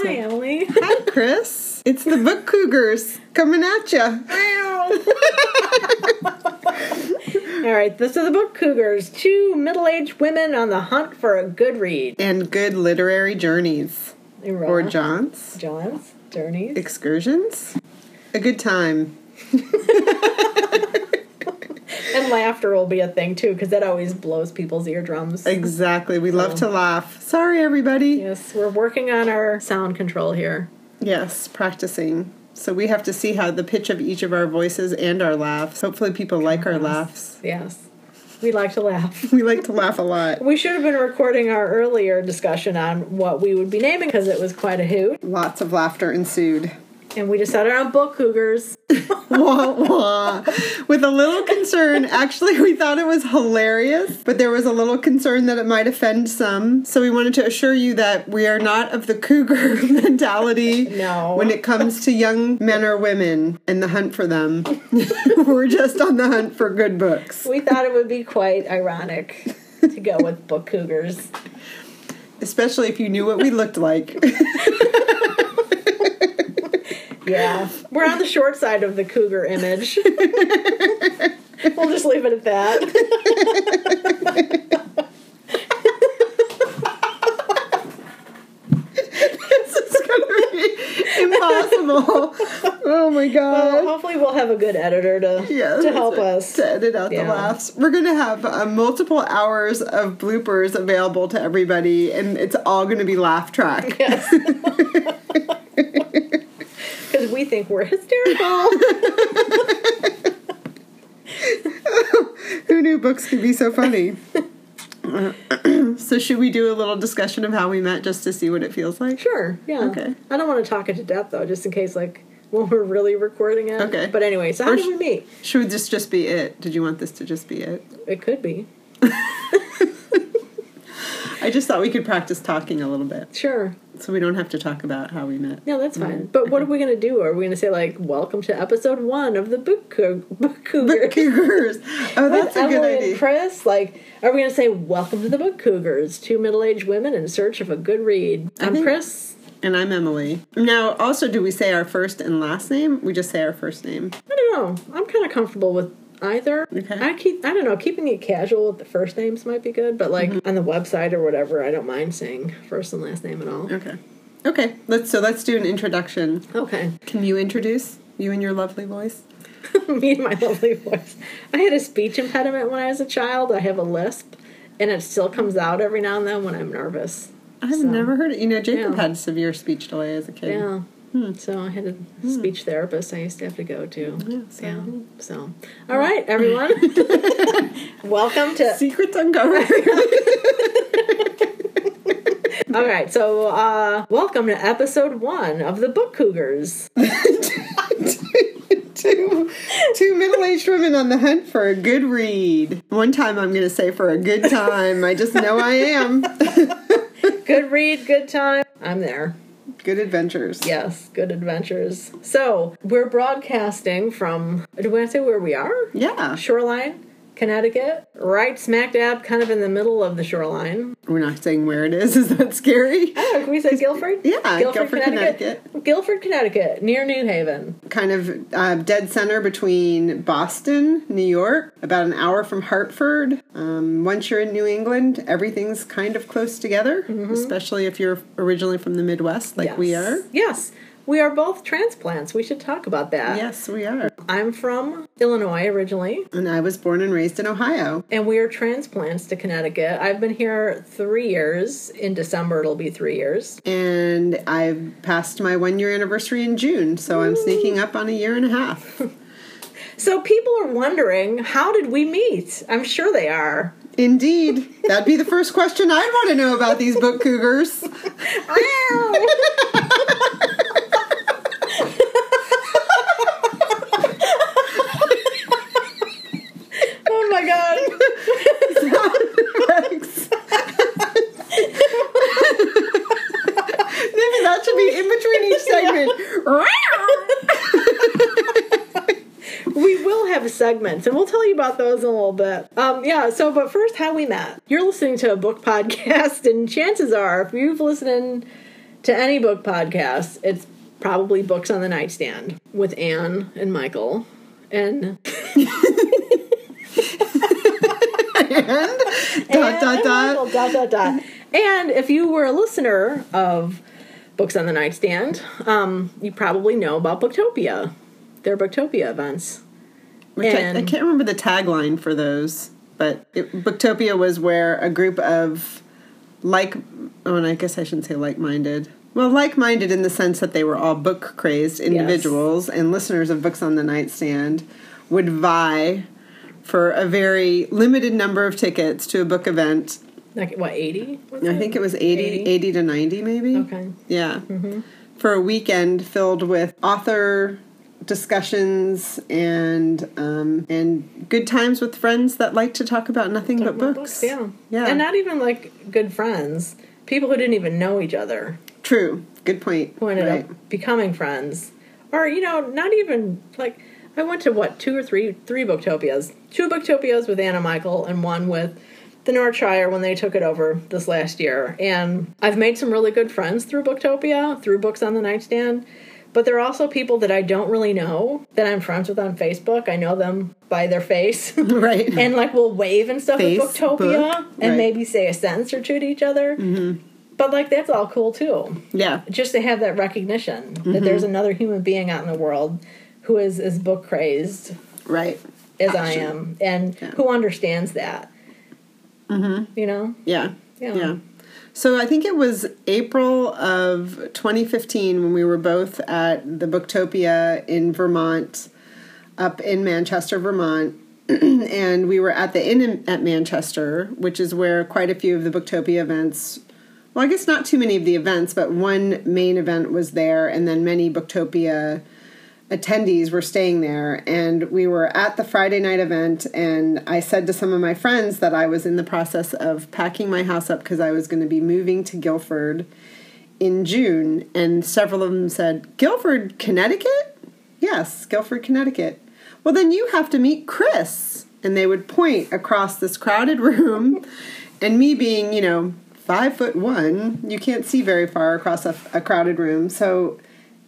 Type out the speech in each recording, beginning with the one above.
Hi, Emily. Hi, Chris. It's the Book Cougars coming at you. All right, this is the Book Cougars, two middle-aged women on the hunt for a good read. And good literary journeys or jaunts, John's journeys. excursions. A good time. And laughter will be a thing too, because that always blows people's eardrums. Exactly. We love to laugh. Sorry, everybody. Yes, we're working on our sound control here. Yes, practicing. So we have to see how the pitch of each of our voices and our laughs. Hopefully, people like our laughs. Yes, we like to laugh. We like to laugh a lot. We should have been recording our earlier discussion on what we would be naming because it was quite a hoot. Lots of laughter ensued. And we just decided on Book Cougars. wah, wah. With a little concern. Actually, we thought it was hilarious, but there was a little concern that it might offend some. So we wanted to assure you that we are not of the cougar mentality No. when it comes to young men or women and the hunt for them. We're just on the hunt for good books. We thought it would be quite ironic to go with Book Cougars. Especially if you knew what we looked like. Yeah. We're on the short side of the cougar image. we'll just leave it at that. this is going to be impossible. Oh my god. Well, hopefully we'll have a good editor to, Yeah, to help us. to edit out Yeah. the laughs. We're gonna have uh, multiple hours of bloopers available to everybody, and it's all gonna be laugh track. Yes. Because we think we're hysterical. Who knew books could be so funny? so should we do a little discussion of how we met, just to see what it feels like? Sure, yeah. Okay. I don't want to talk it to death, though, just in case, like, when we're really recording it. Okay. But anyway, so how Or did we meet? Should this just be it? Did you want this to just be it? It could be. I just thought we could practice talking a little bit, Sure. so we don't have to talk about how we met. No, that's fine. But what are we going to do? Are we going to say, like, welcome to episode one of the Book, book Cougar? Book Cougars. Oh, that's a Emily good and idea. Chris, like, are we going to say, welcome to the Book Cougars, two middle aged women in search of a good read? I'm think- Chris. And I'm Emily. Now, also, do we say our first and last name? We just say our first name. I don't know. I'm kind of comfortable with either. Okay. I keep. I don't know. Keeping it casual with the first names might be good, but like Mm-hmm. on the website or whatever, I don't mind saying first and last name at all. Okay. Okay. Let's so let's do an introduction. Okay. Can you introduce you and your lovely voice? Me and my lovely voice. I had a speech impediment when I was a child. I have a lisp, and it still comes out every now and then when I'm nervous. I've never heard it. You know, Jacob Yeah. had severe speech delay as a kid. Yeah. So I had a speech therapist I used to have to go to. Hmm. Yeah, so- Yeah. So, all right, everyone. Welcome to. Secrets uncovered. All right, so uh, welcome to episode one of the Book Cougars. two two middle-aged women on the hunt for a good read. One time I'm going to say for a good time. I just know I am. Good read, good time. I'm there. Good adventures. Yes, good adventures. So we're broadcasting from. Do we want to say where we are? Yeah. Shoreline, Connecticut, right smack dab, kind of in the middle of the shoreline. We're not saying where it is. Is that scary? Can we say Guilford? Yeah, Guilford, Connecticut. Guilford, Connecticut, near New Haven. kind of uh, dead center between Boston, New York, about an hour from Hartford. Um, once you're in New England, everything's kind of close together, especially if you're originally from the Midwest, like we Yes. are. Yes, we are both transplants. We should talk about that. Yes, we are. I'm from Illinois originally, And I was born and raised in Ohio. and we are transplants to Connecticut. I've been here three years. In December, it'll be three years. And I've passed my one year anniversary in June, so I'm sneaking up on a year and a half. So people are wondering, how did we meet? I'm sure they are. Indeed. That'd be the first question I'd want to know about these book cougars. oh my god. Thanks. Maybe that should be in between each segment. We will have segments, and we'll tell you about those in a little bit. Um, yeah. So, but first, how we met. You're listening to a book podcast, and chances are, if you've listened to any book podcast, it's probably Books on the Nightstand with Anne and Michael. And dot dot dot. Dot dot dot. And if you were a listener of Books on the Nightstand, um, you probably know about Booktopia. Their Booktopia events. Which I, I can't remember the tagline for those, but it, Booktopia was where a group of like, oh, and I guess I shouldn't say like-minded. Well, like-minded in the sense that they were all book crazed individuals and listeners of Books on the Nightstand would vie for a very limited number of tickets to a book event. Like, what, 80? I think it was 80, 80? 80 to 90 maybe. Okay. Yeah. For a weekend filled with author discussions and um, and good times with friends that like to talk about nothing but About books. Yeah. Yeah. And not even like good friends. People who didn't even know each other True. Good point. who ended right. up becoming friends. Or, you know, not even like I went to what, two or three three booktopias. Two booktopias with Anna Michael and one with the Northshire when they took it over this last year. And I've made some really good friends through Booktopia, through Books on the Nightstand. But there are also people that I don't really know that I'm friends with on Facebook. I know them by their face. right. and like we'll wave and stuff Facebook, at Booktopia and right. maybe say a sentence or two to each other. Mm-hmm. But like that's all cool too. yeah. Just to have that recognition Mm-hmm. that there's another human being out in the world who is as book crazed Right. as I am and Yeah. who understands that. Mm-hmm. You know? Yeah. Yeah. Yeah. So I think it was April of 2015 when we were both at the Booktopia in Vermont, up in Manchester, Vermont. and we were at the Inn at Manchester, which is where quite a few of the Booktopia events, well, I guess not too many of the events, but one main event was there, and then many Booktopia attendees were staying there and we were at the Friday night event and I said to some of my friends that I was in the process of packing my house up because I was going to be moving to Guilford in June and several of them said, "Guilford, Connecticut?" "Yes, Guilford, Connecticut." "Well, then you have to meet Chris." And they would point across this crowded room and me being, you know, 5 foot 1, you can't see very far across a, a crowded room. So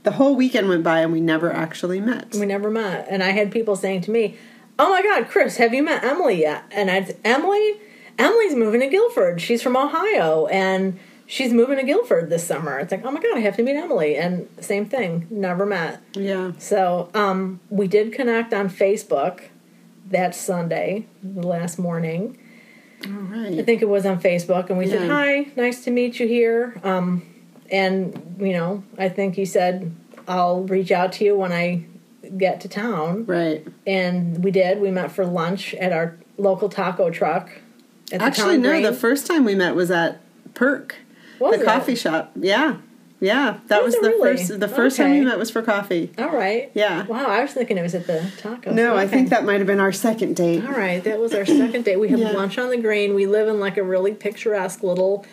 the whole weekend went by and we never actually met. We never met. And I had people saying to me, Oh my god, Chris, have you met Emily yet? And I said, Emily? Emily's moving to Guilford. She's from Ohio and she's moving to Guilford this summer. It's like, oh my god, I have to meet Emily. And same thing, never met. Yeah. So um, we did connect on Facebook that Sunday, the last morning. All I think it was on Facebook, and we said, "Hi, nice to meet you here." Um, and you know, I think he said, "I'll reach out to you when I get to town." Right. And we did. We met for lunch at our local taco truck. At the Actually, no, Green. the first time we met was at Perk, Was the it? coffee shop. Yeah. Yeah. That Was was, the really? first the first time Okay. we met was for coffee. All right. Yeah. Wow, I was thinking it was at the taco. No, I think that might have been our second date. All right, that was our second date. We had Yeah. lunch on the green. We live in like a really picturesque little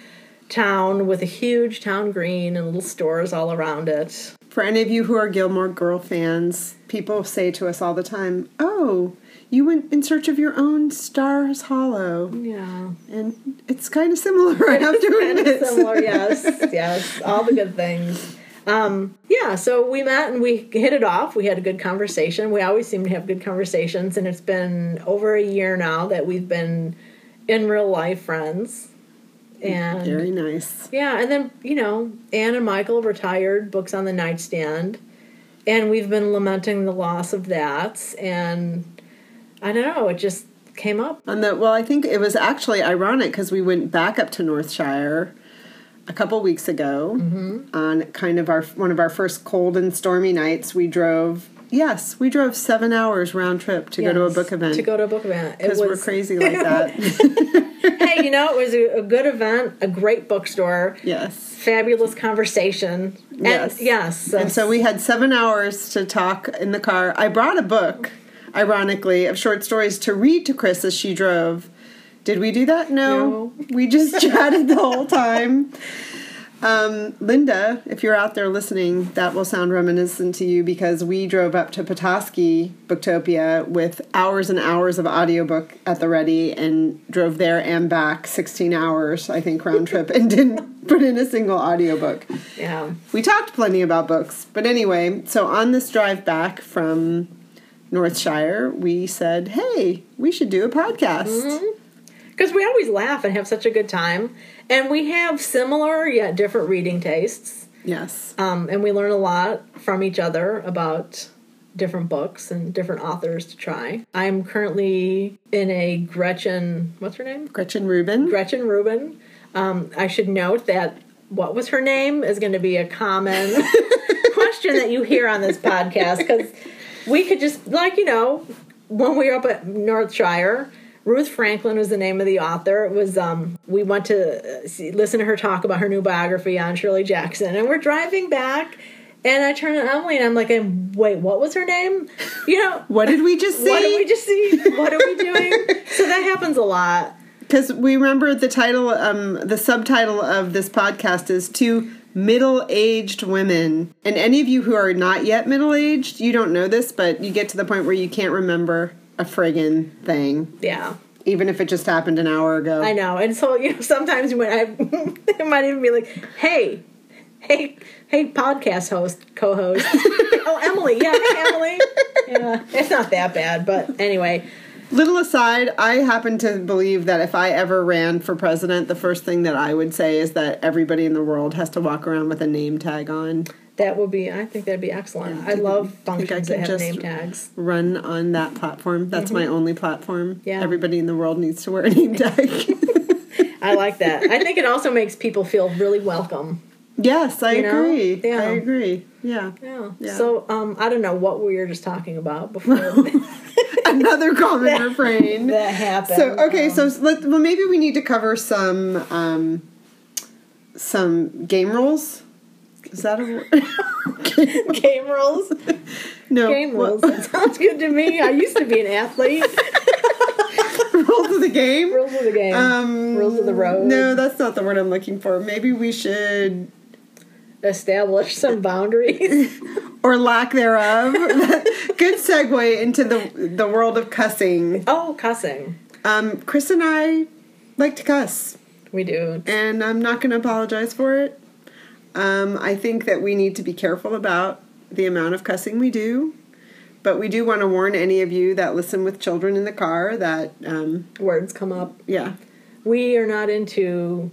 town with a huge town green and little stores all around it. For any of you who are Gilmore Girl fans, people say to us all the time, "Oh, you went in search of your own Stars Hollow," Yeah. and it's kind of similar. I have to admit. similar, yes, yes, all the good things. Um, yeah, so we met and we hit it off. We had a good conversation. We always seem to have good conversations, and it's been over a year now that we've been in real life friends. And Very nice. yeah, and then you know, Anne and Michael retired books on the nightstand, and we've been lamenting the loss of that. And I don't know, it just came up. On the well, I think it was actually ironic because we went back up to Northshire a couple weeks ago Mm-hmm. on kind of our one of our first cold and stormy nights. We drove. Yes, we drove seven hours round trip to go to a book event To go to a book event. Because we're crazy like that. hey, you know, it was a, a good event, a great bookstore, yes. fabulous conversation. And Yes. yes. And so we had seven hours to talk in the car. I brought a book, ironically, of short stories to read to Chris as she drove. Did we do that? No. No. We just chatted the whole time. Um, Linda, if you're out there listening, that will sound reminiscent to you because we drove up to Petoskey Booktopia with hours and hours of audiobook at the ready and drove there and back 16 hours, I think, round trip, and didn't put in a single audiobook. Yeah. We talked plenty about books, but anyway, so on this drive back from Northshire, we said, hey, we should do a podcast. Because we always laugh and have such a good time. And we have similar yet different reading tastes. Yes. Um, and we learn a lot from each other about different books and different authors to try. I'm currently in a Gretchen, what's her name? Gretchen Rubin. Gretchen Rubin. Um, I should note that what was her name is going to be a common question that you hear on this podcast because we could just, like, you know, when we were up at Northshire, Ruth Franklin was the name of the author. It was um, we went to uh, see, listen to her talk about her new biography on Shirley Jackson, and we're driving back, and I turn to Emily and I'm like, "Wait, what was her name? You know, What did we just see? what did we just see? What are we doing?" so that happens a lot. Because we remember the title, um, the subtitle of this podcast is Two Middle Aged Women. And any of you who are not yet middle aged, you don't know this, but you get to the point where you can't remember a friggin' thing, Yeah. even if it just happened an hour ago. I know, and so you know, sometimes when I, it might even be like, "Hey, hey, hey, podcast host, co-host, oh Emily, yeah, hey Emily, yeah, it's not that bad, but anyway, Little aside, I happen to believe that if I ever ran for president, the first thing that I would say is that everybody in the world has to walk around with a name tag on. That would be, I think that'd be excellent. I love functions that have just- name tags. Run on that platform. That's my only platform. Mm-hmm. Yeah. Everybody in the world needs to wear a name tag. I like that. I think it also makes people feel really welcome. yes, I You know? agree. Yeah. I agree. Yeah. Yeah. Yeah. So um, I don't know what we were just talking about before Another common refrain. that happened. So okay, Um, so let, well maybe we need to cover some um, some game rules. Is that a word? game rules. no Game rules. That sounds good to me. I used to be an athlete. rules of the game. rules of the game. Um, rules of the road. No, that's not the word I'm looking for. Maybe we should, Establish some boundaries. or lack thereof. Good segue into the the world of cussing. oh, cussing. Um, Chris and I like to cuss. We do. and I'm not going to apologize for it. Um, I think that we need to be careful about the amount of cussing we do, but we do want to warn any of you that listen with children in the car that, um, Words come up. yeah, We are not into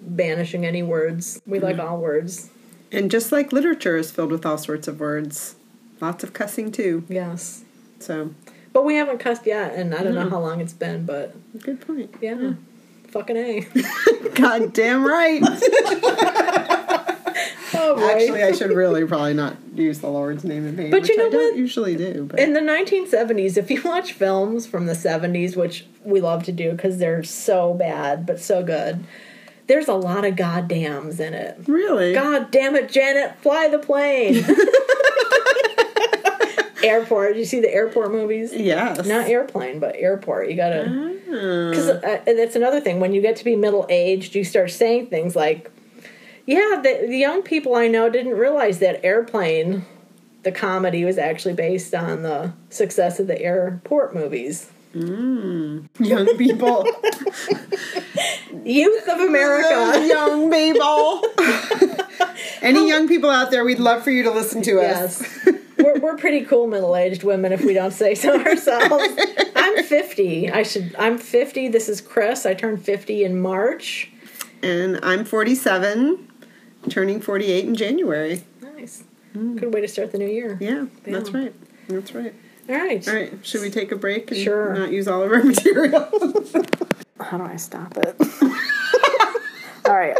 banishing any words. We like all words. and just like literature is filled with all sorts of words, lots of cussing too. Yes. So, But we haven't cussed yet, and I don't know how long it's been, but good point. yeah. Fucking A. God damn right. oh. Actually, I should really probably not use the Lord's name in vain, But you know I don't what? usually do. But In the 1970s, if you watch films from the 70s, which we love to do because they're so bad but so good, there's a lot of goddams in it. really, God damn it, Janet, fly the plane. airport. You see the airport movies? yes, Not airplane, but airport. You gotta. Ah. Because uh, that's another thing. When you get to be middle aged, you start saying things like, "Yeah, the, the young people I know didn't realize that airplane." The comedy was actually based on the success of the airport movies. Mm. young people. Youth of America. young people. Any young people out there, we'd love for you to listen to us. Yes. we're, we're pretty cool middle aged women if we don't say so ourselves. I'm 50. I should I'm 50. This is Chris. I turned 50 in March. And I'm 47, turning 48 in January. Nice. Mm. Good way to start the new year. Yeah, that's right. That's right. All right. All right, should we take a break and Sure. not use all of our material? How do I stop it? All right.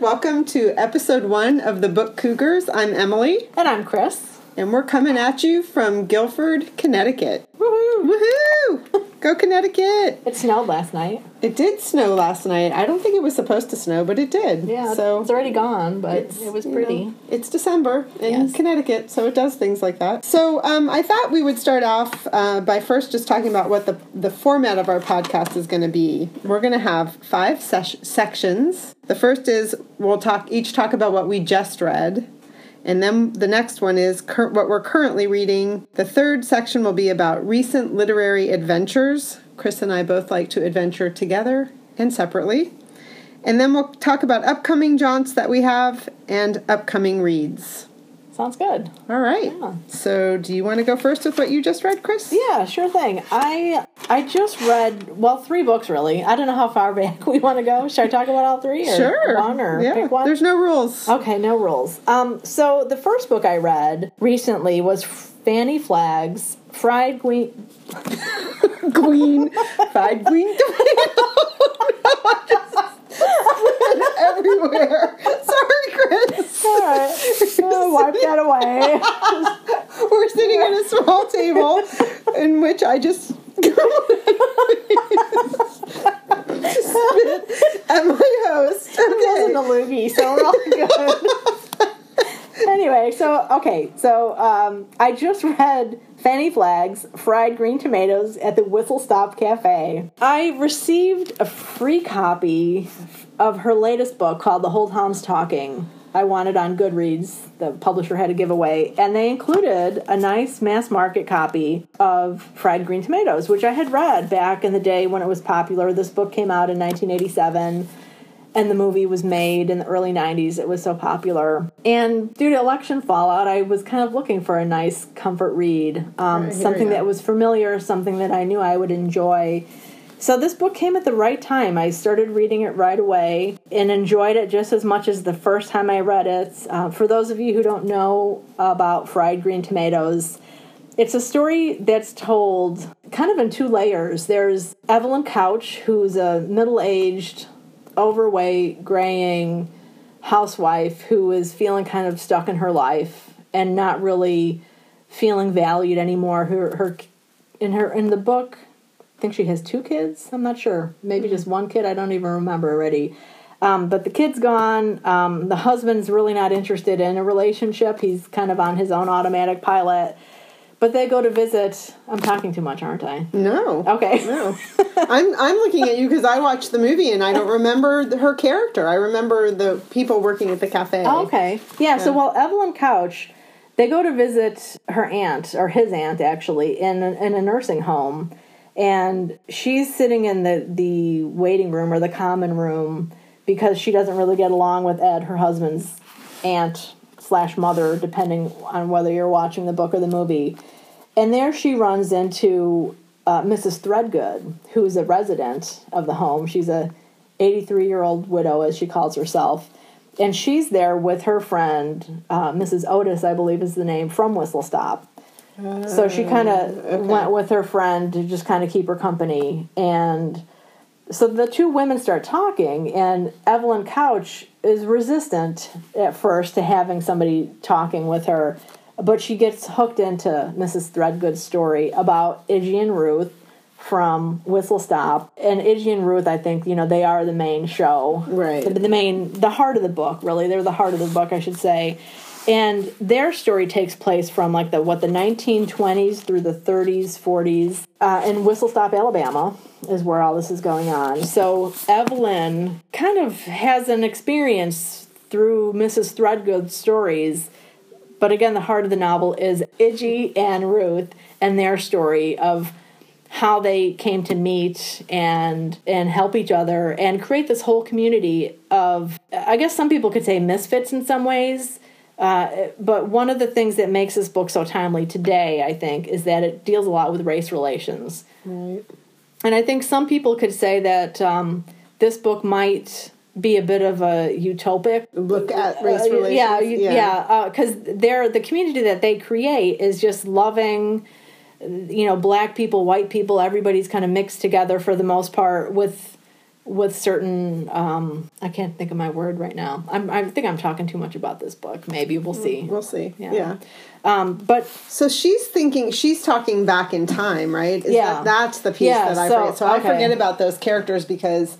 Welcome to episode one of the Book Cougars. I'm Emily, And I'm Chris. and we're coming at you from Guilford, Connecticut. Woohoo! Woohoo! Go Connecticut! It snowed last night. It did snow last night. I don't think it was supposed to snow, but it did. Yeah, So it's already gone, but it was you pretty. know, it's December in Yes. Connecticut, so it does things like that. So um, I thought we would start off uh, by first just talking about what the the format of our podcast is going to be. We're going to have five sesh sections. The first is we'll talk each talk about what we just read. And then the next one is cur- what we're currently reading. The third section will be about recent literary adventures. Chris and I both like to adventure together and separately. And then we'll talk about upcoming jaunts that we have and upcoming reads. Sounds good. All right. Yeah. So, do you want to go first with what you just read, Chris? Yeah, sure thing. I I just read well three books really. I don't know how far back we want to go. Should I talk about all three or Sure. one or yeah. pick one? There's no rules. Okay, no rules. Um, so the first book I read recently was Fanny Flagg's Fried Queen. Queen, fried queen tomato. everywhere. Sorry, Chris. All right, uh, wipe that away. We're sitting at a small table in which I just spit at my host. Wasn't Okay. a loogie, so we're all good. Anyway, so okay, so um, I just read Fanny Flagg's Fried Green Tomatoes at the Whistle Stop Cafe. I received a free copy of her latest book called The Whole Town's Talking. I wanted on Goodreads. The publisher had a giveaway, and they included a nice mass market copy of Fried Green Tomatoes, which I had read back in the day when it was popular. This book came out in 1987 and the movie was made in the early 90s. It was so popular. And due to election fallout, I was kind of looking for a nice comfort read, um, hear something that was familiar, something that I knew I would enjoy. So this book came at the right time. I started reading it right away and enjoyed it just as much as the first time I read it. Uh, for those of you who don't know about fried green tomatoes, it's a story that's told kind of in two layers. There's Evelyn Couch, who's a middle aged, overweight, graying housewife who is feeling kind of stuck in her life and not really feeling valued anymore. Her, her in her in the book, I think she has two kids. I'm not sure. Maybe just one kid. I don't even remember already. Um, but the kid's gone. Um, the husband's really not interested in a relationship. He's kind of on his own automatic pilot. But they go to visit. I'm talking too much, aren't I? No. Okay. No. I'm I'm looking at you because I watched the movie and I don't remember the- her character. I remember the people working at the cafe. Oh, okay. Yeah, so while Evelyn Couch, they go to visit her aunt, or his aunt actually, in a, in a nursing home. And she's sitting in the, the waiting room or the common room because she doesn't really get along with Ed, her husband's aunt slash mother, depending on whether you're watching the book or the movie. And there she runs into uh, Mrs. Threadgoode, who's a resident of the home. She's a 83 year old widow, as she calls herself. And she's there with her friend, uh, Mrs. Otis, I believe is the name, from Whistle Stop. so she kind of went with her friend to just kind of keep her company. And so the two women start talking, and Evelyn Couch is resistant at first to having somebody talking with her, but she gets hooked into Mrs. Threadgoode's story about Iggy and Ruth from Whistle Stop. And Iggy and Ruth, I think, you know, they are the main show. Right. The, the main, the heart of the book, really. They're the heart of the book, I should say. And their story takes place from like the what the 1920s through the 30s, 40s, uh, in Whistle Stop, Alabama, is where all this is going on. So Evelyn kind of has an experience through Mrs. Threadgoode's stories but again, the heart of the novel is Iggy and Ruth and their story of how they came to meet and and help each other and create this whole community of I guess some people could say misfits in some ways. Uh, but one of the things that makes this book so timely today, I think, is that it deals a lot with race relations. Right. And I think some people could say that um, this book might be a bit of a utopic Look at race uh, relations. Yeah, yeah, because they're the community that they create is just loving. You know, black people, white people, everybody's kind of mixed together for the most part with with certain um, I can't think of my word right now. I'm, I think I'm talking too much about this book. Maybe we'll see. We'll see. Yeah. Yeah. Um, but So she's thinking she's talking back in time, right? Is Yeah. That, that's the piece Yeah, that I so- forget. So I okay. forget about those characters because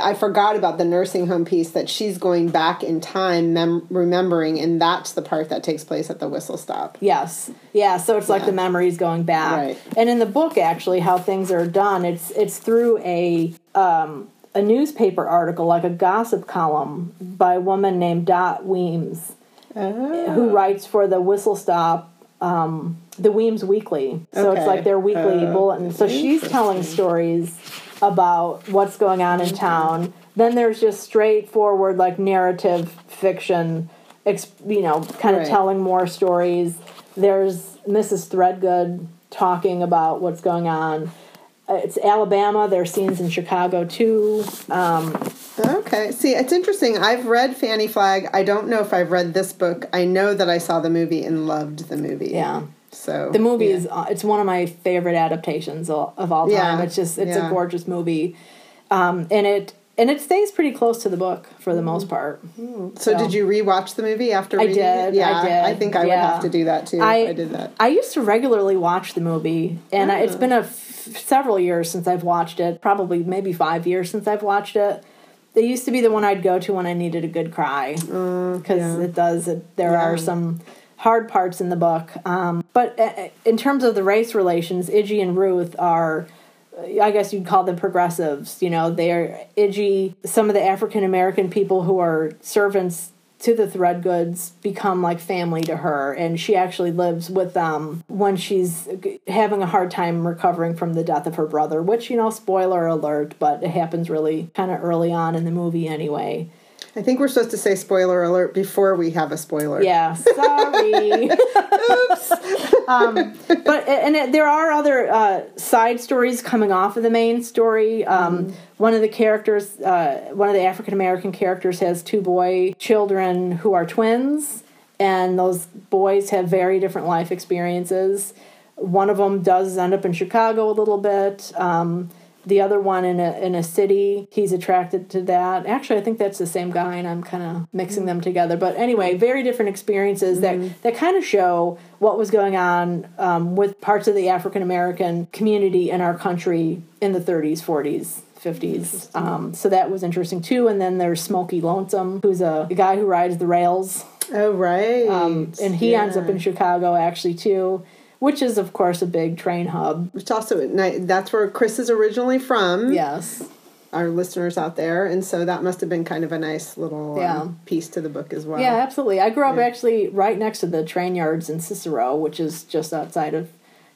I forgot about the nursing home piece that she's going back in time, mem- remembering, and that's the part that takes place at the whistle stop. Yes. Yeah, so it's like the memories going back. Right. And in the book actually how things are done, it's it's through a um a newspaper article, like a gossip column by a woman named Dot Weems, who writes for the Whistle Stop um, the Weems Weekly. So it's like their weekly Uh, bulletin. So she's telling stories about what's going on in town. Then there's just straightforward, like narrative fiction, ex- you know, kind of Right. telling more stories. There's Mrs. Threadgoode talking about what's going on. Uh, It's Alabama. There are scenes in Chicago too. Um, Okay. See, it's interesting. I've read Fanny Flagg. I don't know if I've read this book. I know that I saw the movie and loved the movie. yeah. So The movie yeah. is uh, it's one of my favorite adaptations of, of all time. Yeah, It's just it's yeah. a gorgeous movie, um, and it and it stays pretty close to the book for the most mm-hmm. part. So, so- did you rewatch the movie after I reading did, it? Yeah, I did, I think I would have to do that too. if I- I did that. I used to regularly watch the movie, and I, it's ah. been a f- several years since I've watched it. Probably maybe five years since I've watched it. It used to be the one I'd go to when I needed a good cry ah, because yeah. it does. It, there Yeah. are some hard parts in the book, um, but uh, uh, in terms of the race relations, Iggy and Ruth are. I guess you'd call them progressives. You know, they're Iggy. Some of the African American people who are servants to the Threadgoodes become like family to her, and she actually lives with them when she's having a hard time recovering from the death of her brother. Which you know, spoiler alert, but it happens really kind of early on in the movie anyway. I think we're supposed to say spoiler alert before we have a spoiler. Yeah, sorry. Oops. um, but and it, there are other uh, side stories coming off of the main story. Um, One of the characters, uh, one of the African American characters, has two boy children who are twins, and those boys have very different life experiences. One of them does end up in Chicago a little bit. Um, the other one in a in a city, he's attracted to that. Actually, I think that's the same guy, and I'm kind of mixing them together. But anyway, very different experiences that that kind of show what was going on um, with parts of the African American community in our country in the 30s, 40s. 50s. Um, so that was interesting too. And then there's Smokey Lonesome, who's a, a guy who rides the rails Oh right. um, and he ends up in Chicago actually too, which is of course a big train hub. Which also that's where Chris is originally from. Yes, Our listeners out there, and so that must have been kind of a nice little Yeah. um, piece to the book as well. yeah, absolutely. I grew up actually right next to the train yards in Cicero, which is just outside of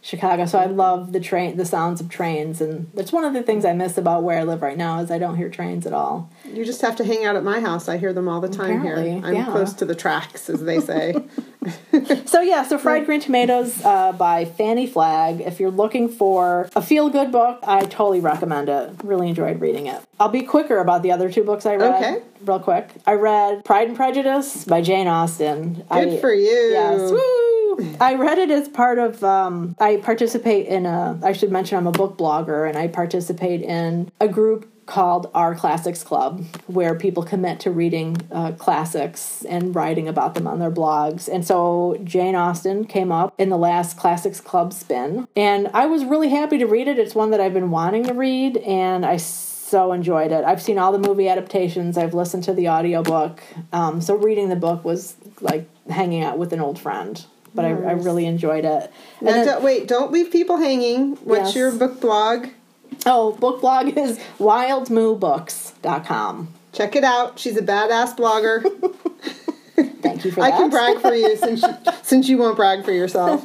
Chicago. So I love the train, the sounds of trains, and that's one of the things I miss about where I live right now is I don't hear trains at all. You just have to hang out at my house. I hear them all the time Apparently, here. I'm yeah. close to the tracks, as they say. So yeah, so Fried Green Tomatoes uh, by Fanny Flagg. If you're looking for a feel good book, I totally recommend it. Really enjoyed reading it. I'll be quicker about the other two books I read. Okay. Real quick. I read Pride and Prejudice by Jane Austen. Good I, for you. Yes. Woo! I read it as part of. Um, I participate in a. I should mention I'm a book blogger, and I participate in a group called Our Classics Club, where people commit to reading uh, classics and writing about them on their blogs. And so Jane Austen came up in the last Classics Club spin, and I was really happy to read it. It's one that I've been wanting to read, and I so enjoyed it. I've seen all the movie adaptations, I've listened to the audiobook. Um, so reading the book was like hanging out with an old friend. But I, I really enjoyed it. And then- don't, wait, don't leave people hanging. What's Yes. your book blog? Oh, book blog is wildmoobooks.com. Check it out. She's a badass blogger. Thank you for I that. can brag for you since you, since you won't brag for yourself.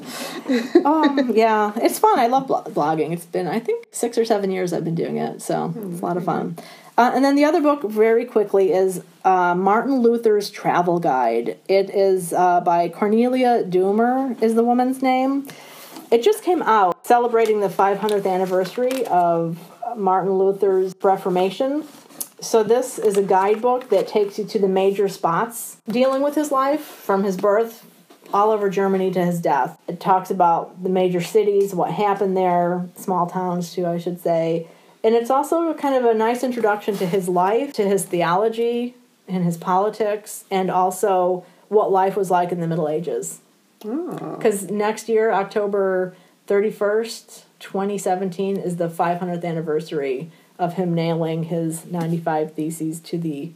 um, yeah, it's fun. I love blo- blogging. It's been, I think, six or seven years I've been doing it, so it's a lot of fun. Uh, and then the other book, very quickly, is uh, Martin Luther's Travel Guide. It is uh, by Cornelia Dömer, is the woman's name. It just came out celebrating the 500th anniversary of Martin Luther's Reformation. So this is a guidebook that takes you to the major spots dealing with his life from his birth all over Germany to his death. It talks about the major cities, what happened there, small towns too, I should say, and it's also kind of a nice introduction to his life, to his theology, and his politics, and also what life was like in the Middle Ages. Oh. Because next year, October 31st, 2017, is the 500th anniversary of him nailing his 95 Theses to the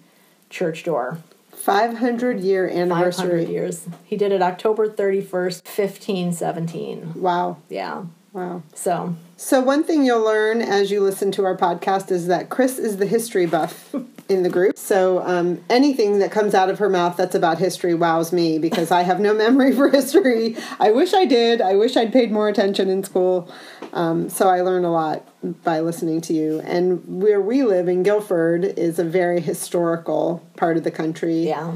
church door. 500 year anniversary. 500 anniversary. years. He did it October 31st, 1517. Wow. Yeah. Wow. So, So, one thing you'll learn as you listen to our podcast is that Chris is the history buff in the group. So, um, anything that comes out of her mouth that's about history wows me because I have no memory for history. I wish I did. I wish I'd paid more attention in school. Um, so, I learn a lot by listening to you. And where we live in Guilford is a very historical part of the country. yeah.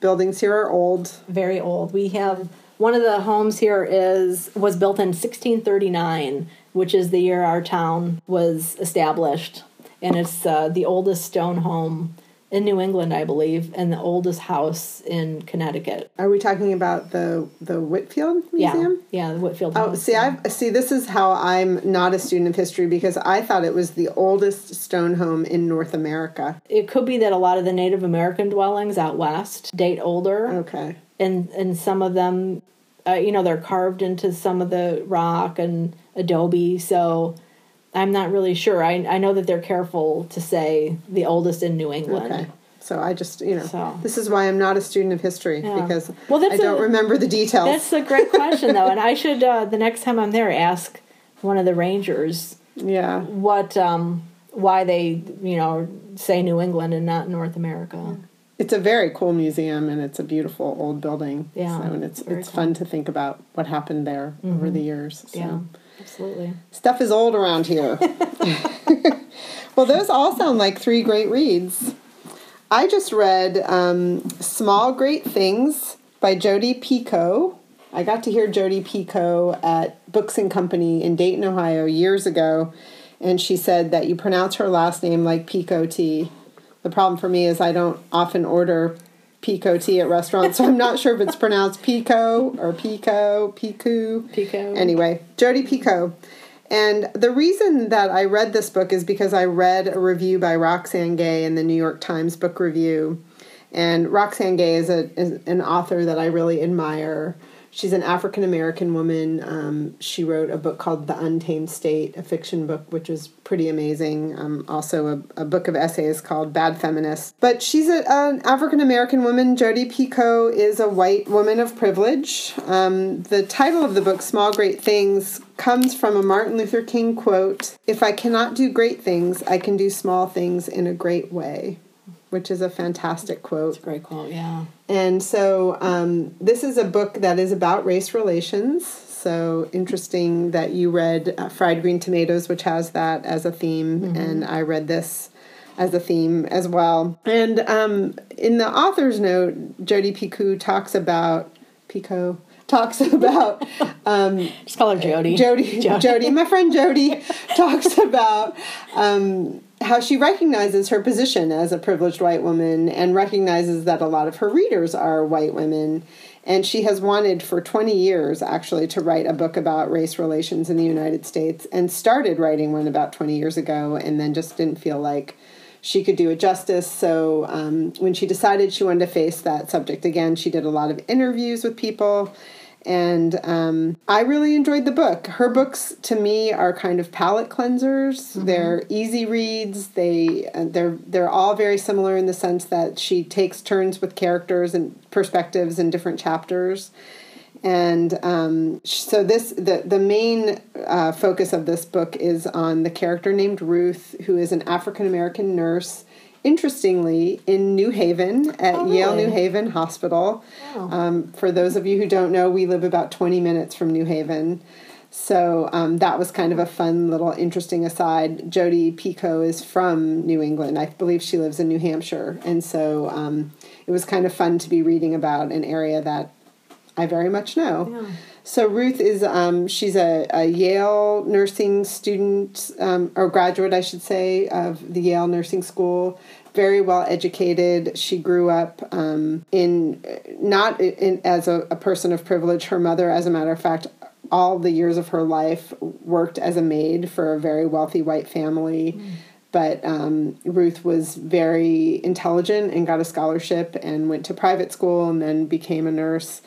Buildings here are old. very old. We have one of the homes here is was built in 1639, which is the year our town was established, and it's uh, the oldest stone home in New England, I believe, and the oldest house in Connecticut. Are we talking about the the Whitfield Museum? yeah, the Whitfield. Oh, see, I see. This is how I'm not a student of history because I thought it was the oldest stone home in North America. It could be that a lot of the Native American dwellings out west date older, Okay, and and some of them, uh, you know, they're carved into some of the rock and adobe. So I'm not really sure. I I know that they're careful to say the oldest in New England. okay. So I just, you know, So- this is why I'm not a student of history Yeah. because Well, I don't a- remember the details. That's a great question though, and I should uh, the next time I'm there ask one of the rangers yeah, what um why they you know say New England and not North America. it's a very cool museum and it's a beautiful old building. Yeah, so, and it's it's cool. Mm-hmm. fun to think about what happened there over the years. So. Yeah, absolutely. Stuff is old around here. well, those all sound like three great reads. I just read um, Small Great Things by Jodi Picoult. I got to hear Jodi Picoult at Books and Company in Dayton, Ohio years ago, and she said that you pronounce her last name like pekoe tea. The problem for me is I don't often order pekoe tea at restaurants, so I'm not sure if it's pronounced Pico or Pico, Piku. Pico. Anyway, Jodi Picoult. And the reason that I read this book is because I read a review by Roxane Gay in the New York Times Book Review. And Roxane Gay is, a, is an author that I really admire. She's an African American woman. Um, she wrote a book called The Untamed State, a fiction book, which is pretty amazing. Um, also, a, a book of essays called Bad Feminist. But she's a, an African American woman. Jodi Picoult is a white woman of privilege. Um, the title of the book, Small Great Things, comes from a Martin Luther King quote If I cannot do great things, I can do small things in a great way, which is a fantastic quote. Great quote. Yeah. And so um, this is a book that is about race relations. So interesting that you read uh, Fried Green Tomatoes, which has that as a theme, and I read this as a theme as well. And um, in the author's note, Jodi Picoult talks about Pico talks about um, Just call her Jody. Jody, Jody, my friend Jody, talks about um, how she recognizes her position as a privileged white woman and recognizes that a lot of her readers are white women. And she has wanted for 20 years actually to write a book about race relations in the United States and started writing one about 20 years ago and then just didn't feel like she could do it justice. So um, when she decided she wanted to face that subject again, she did a lot of interviews with people. And um, I really enjoyed the book. Her books, to me, are kind of palate cleansers. They're easy reads. They uh, they're they're all very similar in the sense that she takes turns with characters and perspectives in different chapters. And um, so this the the main uh, focus of this book is on the character named Ruth, who is an African American nurse. Interestingly, in New Haven at Oh, Yale New Haven Hospital. Wow. Um, for those of you who don't know, we live about twenty minutes from New Haven. So um, that was kind of a fun little interesting aside. Jodi Picoult is from New England. I believe she lives in New Hampshire. And so um, it was kind of fun to be reading about an area that I very much know. Yeah. So Ruth is um, she's a, a Yale nursing student um, or graduate, I should say, of the Yale Nursing School. Very well educated. She grew up um, in not in, as a, a person of privilege. Her mother, as a matter of fact, all the years of her life worked as a maid for a very wealthy white family. But um, Ruth was very intelligent and got a scholarship and went to private school and then became a nurse.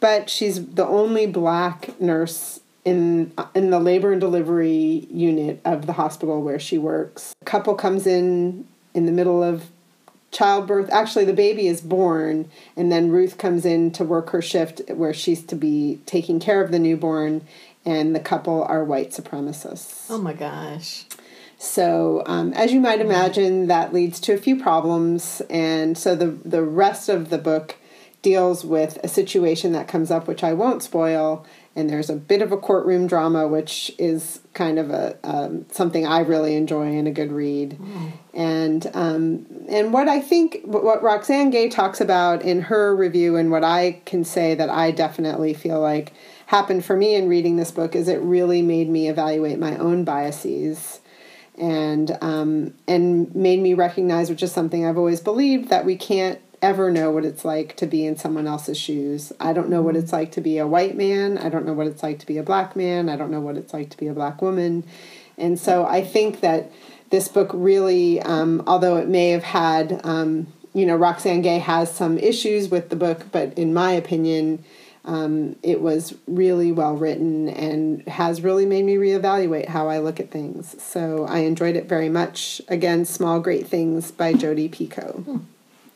But she's the only black nurse in in the labor and delivery unit of the hospital where she works. A couple comes in in the middle of childbirth. Actually, the baby is born, and then Ruth comes in to work her shift where she's to be taking care of the newborn, and the couple are white supremacists. Oh my gosh. So, um, as you might imagine, that leads to a few problems, and so the the rest of the book deals with a situation that comes up, which I won't spoil. And there's a bit of a courtroom drama, which is kind of a um, something I really enjoy and a good read. And um, and what I think what Roxane Gay talks about in her review, and what I can say that I definitely feel like happened for me in reading this book is it really made me evaluate my own biases and um, and made me recognize, which is something I've always believed, that we can't ever know what it's like to be in someone else's shoes. I don't know what it's like to be a white man. I don't know what it's like to be a black man. I don't know what it's like to be a black woman. And so I think that this book really, um, although it may have had, um, you know, Roxane Gay has some issues with the book, but in my opinion, um, it was really well written and has really made me reevaluate how I look at things. So I enjoyed it very much. Again, Small Great Things by Jodi Picoult.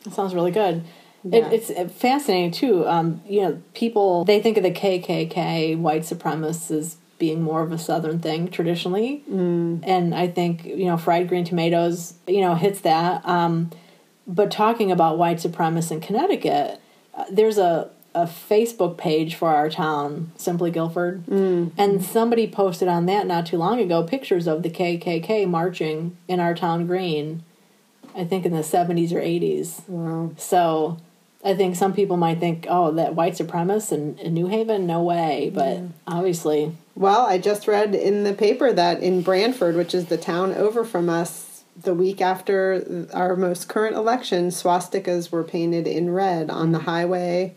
That sounds really good. Yeah. It, it's fascinating too. Um, you know, people they think of the KKK, white supremacists, as being more of a Southern thing traditionally, mm. and I think you know fried green tomatoes, you know, hits that. Um, but talking about white supremacists in Connecticut, uh, there's a a Facebook page for our town, Simply Guilford, mm. and somebody posted on that not too long ago pictures of the KKK marching in our town green I think in the 70s or 80s. Wow. So I think some people might think, oh, that white supremacist in, in New Haven? No way. But yeah. obviously. Well, I just read in the paper that in Branford, which is the town over from us, the week after our most current election, swastikas were painted in red on the mm. highway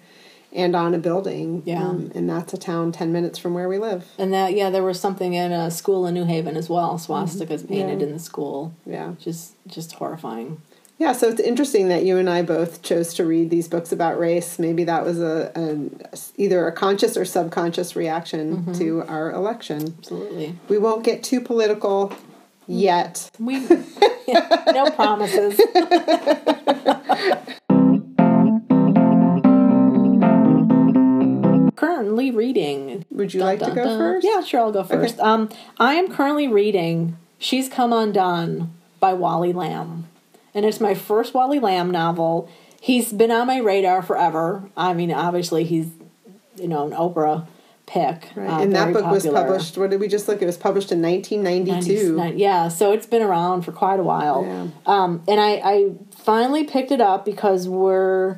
and on a building. Yeah. Um, and that's a town 10 minutes from where we live. And that, yeah, there was something in a school in New Haven as well, swastikas mm-hmm. painted yeah. in the school. Yeah. Just, just horrifying. Yeah, so it's interesting that you and I both chose to read these books about race. Maybe that was a, a either a conscious or subconscious reaction mm-hmm. to our election. Absolutely. We won't get too political yet. We yeah, no promises. currently reading. Would you dun, like dun, to go dun. first? Yeah, sure, I'll go first. Okay. Um, I am currently reading She's Come Undone by Wally Lamb. And it's my first Wally Lamb novel. He's been on my radar forever. I mean, obviously, he's, you know, an Oprah pick. Right. Uh, and that book popular. was published, what did we just look? It was published in 1992. yeah, so it's been around for quite a while. Yeah. Um, and I, I finally picked it up because we're uh,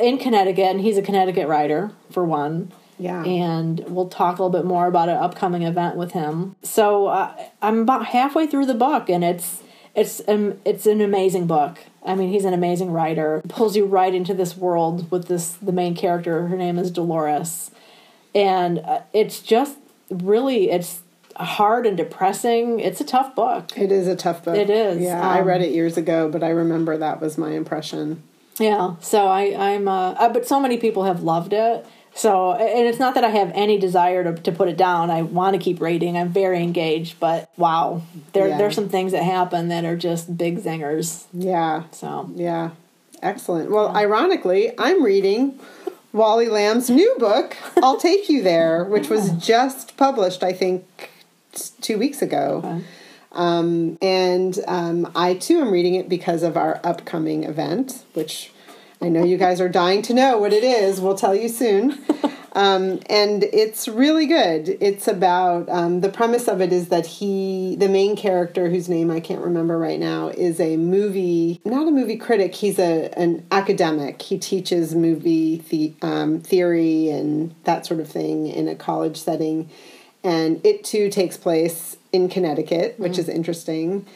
in Connecticut, and he's a Connecticut writer for one. Yeah. And we'll talk a little bit more about an upcoming event with him. So uh, I'm about halfway through the book, and it's it's um, it's an amazing book. I mean, he's an amazing writer. Pulls you right into this world with this the main character. Her name is Dolores, and uh, it's just really it's hard and depressing. It's a tough book. It is a tough book. It is. Yeah, um, I read it years ago, but I remember that was my impression. Yeah. So I, I'm, uh, uh, but so many people have loved it. So, and it's not that I have any desire to, to put it down. I want to keep reading. I'm very engaged, but wow, there yeah. there's some things that happen that are just big zingers. Yeah. So. Yeah. Excellent. Well, yeah. ironically, I'm reading Wally Lamb's new book, I'll Take You There, which was just published, I think, two weeks ago. Okay. Um, and um, I too am reading it because of our upcoming event, which I know you guys are dying to know what it is. We'll tell you soon. Um, and it's really good. It's about um, the premise of it is that he, the main character, whose name I can't remember right now, is a movie, not a movie critic. He's a an academic. He teaches movie the, um, theory and that sort of thing in a college setting, and it too takes place in Connecticut, which mm. is interesting.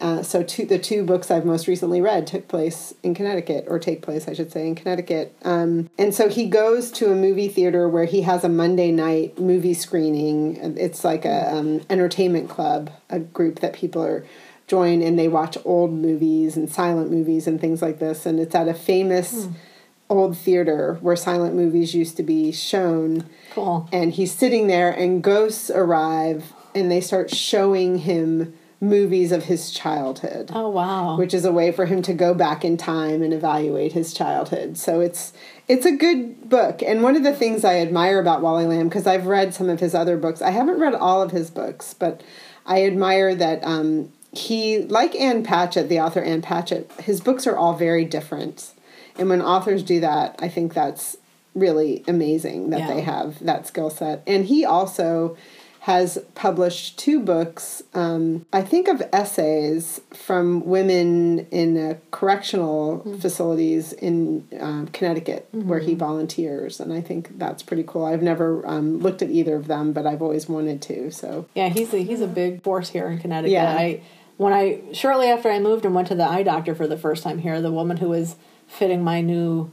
Uh, so two, the two books I've most recently read took place in Connecticut, or take place, I should say, in Connecticut. Um, and so he goes to a movie theater where he has a Monday night movie screening. It's like a um, entertainment club, a group that people are join and they watch old movies and silent movies and things like this. And it's at a famous old theater where silent movies used to be shown. Cool. And he's sitting there, and ghosts arrive and they start showing him movies of his childhood Oh wow. which is a way for him to go back in time and evaluate his childhood. So it's it's a good book. And one of the things I admire about Wally Lamb because I've read some of his other books. I haven't read all of his books, but I admire that um, he like Ann Patchett, the author Ann Patchett, his books are all very different. And when authors do that, I think that's really amazing that Yeah. they have that skill set. And he also has published two books, um, I think of essays from women in uh, correctional facilities in um, Connecticut where he volunteers. And I think that's pretty cool. I've never um, looked at either of them, but I've always wanted to. So, Yeah, he's a, he's a big force here in Connecticut. Yeah. I when I shortly after I moved and went to the eye doctor for the first time here, the woman who was fitting my new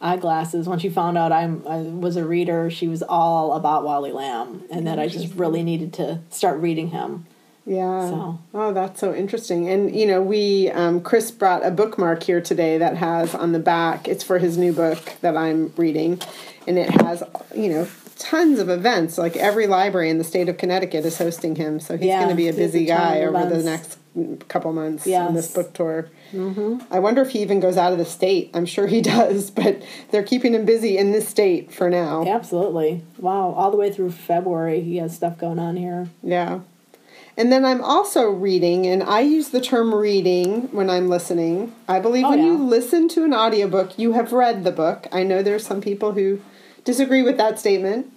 eyeglasses when she found out I'm I was a reader, she was all about Wally Lamb and that I just really needed to start reading him. yeah. So. Oh, that's so interesting. And, you know, we, um, Chris brought a bookmark here today that has on the back, it's for his new book that I'm reading. And it has, you know, tons of events. Like every library in the state of Connecticut is hosting him. So he's Yeah, going to be a has a busy guy over the next couple months on this book tour. Mm-hmm. I wonder if he even goes out of the state. I'm sure he does, but they're keeping him busy in this state for now. Absolutely. Wow, all the way through February he has stuff going on here. Yeah. And then I'm also reading, and I use the term reading when I'm listening. I believe Oh, when you listen to an audiobook, you have read the book. I know there's some people who disagree with that statement,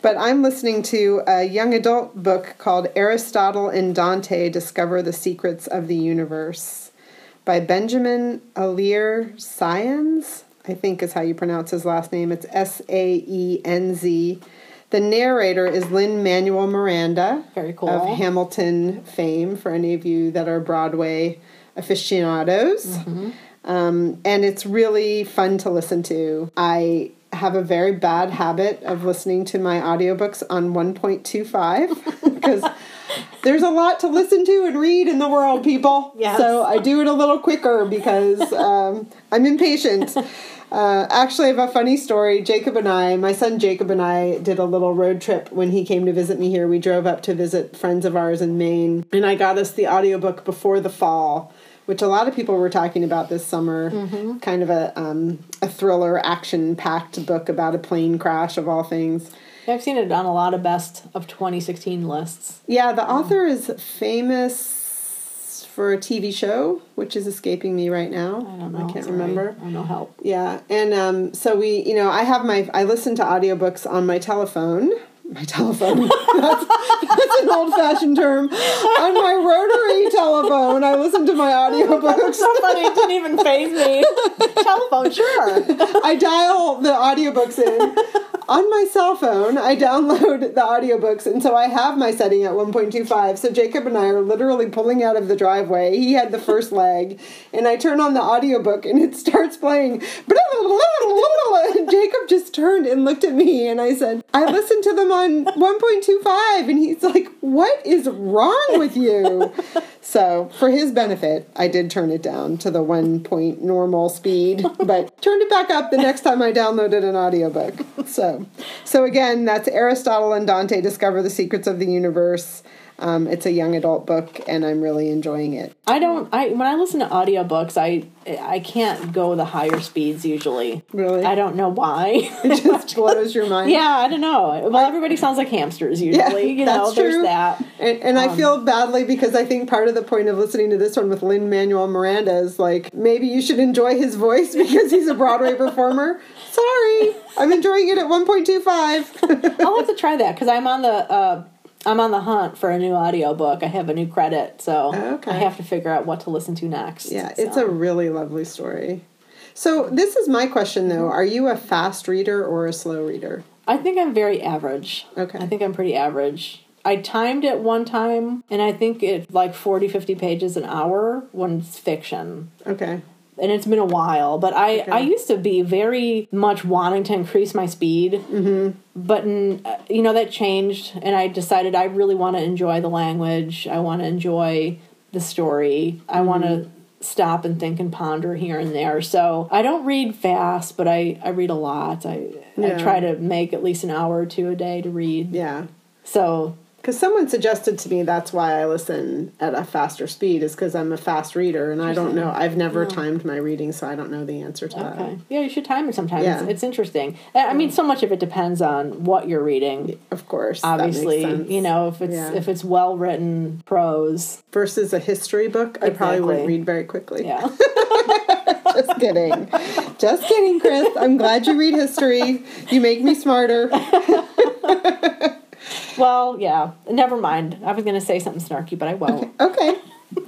but I'm listening to a young adult book called Aristotle and Dante Discover the Secrets of the Universe by Benjamin Alire Science, I think is how you pronounce his last name. It's S A E N Z. The narrator is Lin Manuel Miranda Very cool. of Hamilton fame for any of you that are Broadway aficionados. Mm-hmm. Um, and it's really fun to listen to. I have a very bad habit of listening to my audiobooks on 1.25 because there's a lot to listen to and read in the world, people. Yes. So I do it a little quicker because um, I'm impatient. Uh, actually, I have a funny story. Jacob and I, my son Jacob and I, did a little road trip when he came to visit me here. We drove up to visit friends of ours in Maine, and I got us the audiobook Before the Fall, which a lot of people were talking about this summer. Kind of a um, a thriller, action packed book about a plane crash of all things. I've seen it on a lot of best of 2016 lists. Yeah, the author is famous for a TV show, which is escaping me right now. I don't know. I can't sorry. remember. I don't help. Yeah, and um, so we, you know, I have my, I listen to audiobooks on my telephone. My telephone. that's, that's an old fashioned term. On my rotary telephone, I listen to my audiobooks. So funny, it didn't even phase me. Telephone, sure. I dial the audiobooks in. On my cell phone, I download the audiobooks, and so I have my setting at 1.25. So Jacob and I are literally pulling out of the driveway. He had the first leg, and I turn on the audiobook, and it starts playing. Jacob just turned and looked at me, and I said, I listened to them on 1.25. And he's like, What is wrong with you? So, for his benefit, I did turn it down to the one point normal speed, but turned it back up the next time I downloaded an audiobook. So, so again, that's Aristotle and Dante Discover the Secrets of the Universe. Um, it's a young adult book, and I'm really enjoying it. I don't. I when I listen to audiobooks, I I can't go the higher speeds usually. Really? I don't know why. It just blows your mind. yeah, I don't know. Well, everybody sounds like hamsters usually. you know, that's there's true. that. Um, And, and I feel badly because I think part of the point of listening to this one with Lin Manuel Miranda is like maybe you should enjoy his voice because he's a Broadway performer. Sorry, I'm enjoying it at 1.25. I'll have to try that because I'm on the uh, I'm on the hunt for a new audiobook. I have a new credit, so Okay. I have to figure out what to listen to next. yeah, it's a really lovely story. So this is my question though: Are you a fast reader or a slow reader? I think I'm very average. Okay. I think I'm pretty average. I timed it one time, and I think it's like 40, 50 pages an hour when it's fiction. Okay. And it's been a while, but I, Okay. I used to be very much wanting to increase my speed. Mm-hmm. But, in, you know, that changed, and I decided I really want to enjoy the language. I want to enjoy the story. I want to stop and think and ponder here and there. So I don't read fast, but I, I read a lot. I, I try to make at least an hour or two a day to read. Yeah. So Because someone suggested to me that's why I listen at a faster speed is because I'm a fast reader and I don't know. I've never timed my reading, so I don't know the answer to that. Yeah, you should time it sometimes. Yeah. It's, it's interesting. I mean, so much of it depends on what you're reading. Of course, Obviously, you know, if it's Yeah. if it's well written prose. versus a history book, I probably wouldn't read very quickly. Yeah. Just kidding. Just kidding, Chris. I'm glad you read history. You make me smarter. well, yeah. Never mind. I was going to say something snarky, but I won't. Okay.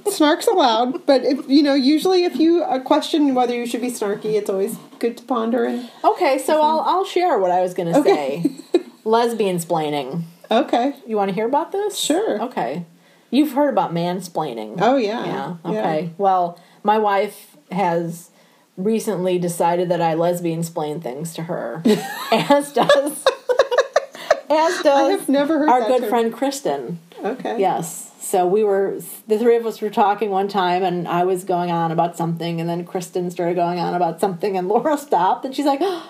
Snark's allowed, but if you know, usually if you uh, question whether you should be snarky, it's always good to ponder and Okay, so I'll I'll share what I was going to Okay. say. Lesbian splaining. okay. You want to hear about this? Sure. Okay. You've heard about mansplaining. Oh yeah. Yeah. Okay. Well, my wife has recently decided that I lesbian splain things to her, as does as I does have never heard our good term. friend Kristen. Okay. Yes. So we were the three of us were talking one time, and I was going on about something, and then Kristen started going on about something, and Laura stopped, and she's like, oh,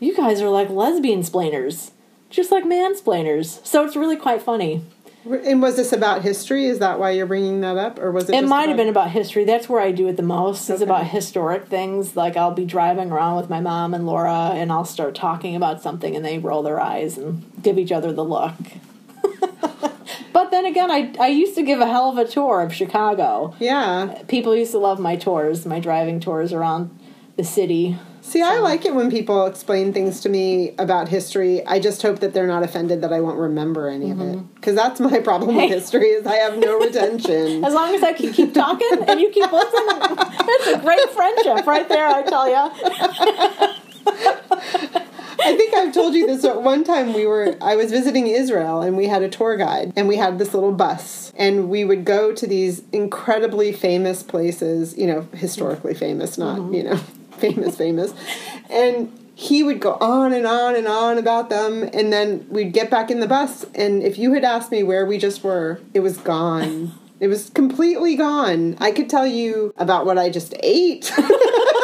"You guys are like lesbian splainers." Just like mansplainers, so it's really quite funny. And was this about history? Is that why you're bringing that up, or was it? It might have been about history. That's where I do it the most. Is Okay. about historic things. Like I'll be driving around with my mom and Laura, and I'll start talking about something, and they roll their eyes and give each other the look. but then again, I I used to give a hell of a tour of Chicago. Yeah. People used to love my tours, my driving tours around the city. See, I like it when people explain things to me about history. I just hope that they're not offended that I won't remember any of it. Because that's my problem Mm-hmm. With history is I have no retention. As long as I can keep talking and you keep listening, it's a great friendship right there. I tell you. I think I've told you this at one time we were I was visiting Israel and we had a tour guide and we had this little bus and we would go to these incredibly famous places, you know, historically famous, not, you know, famous famous. And he would go on and on and on about them and then we'd get back in the bus and if you had asked me where we just were, it was gone. It was completely gone. I could tell you about what I just ate.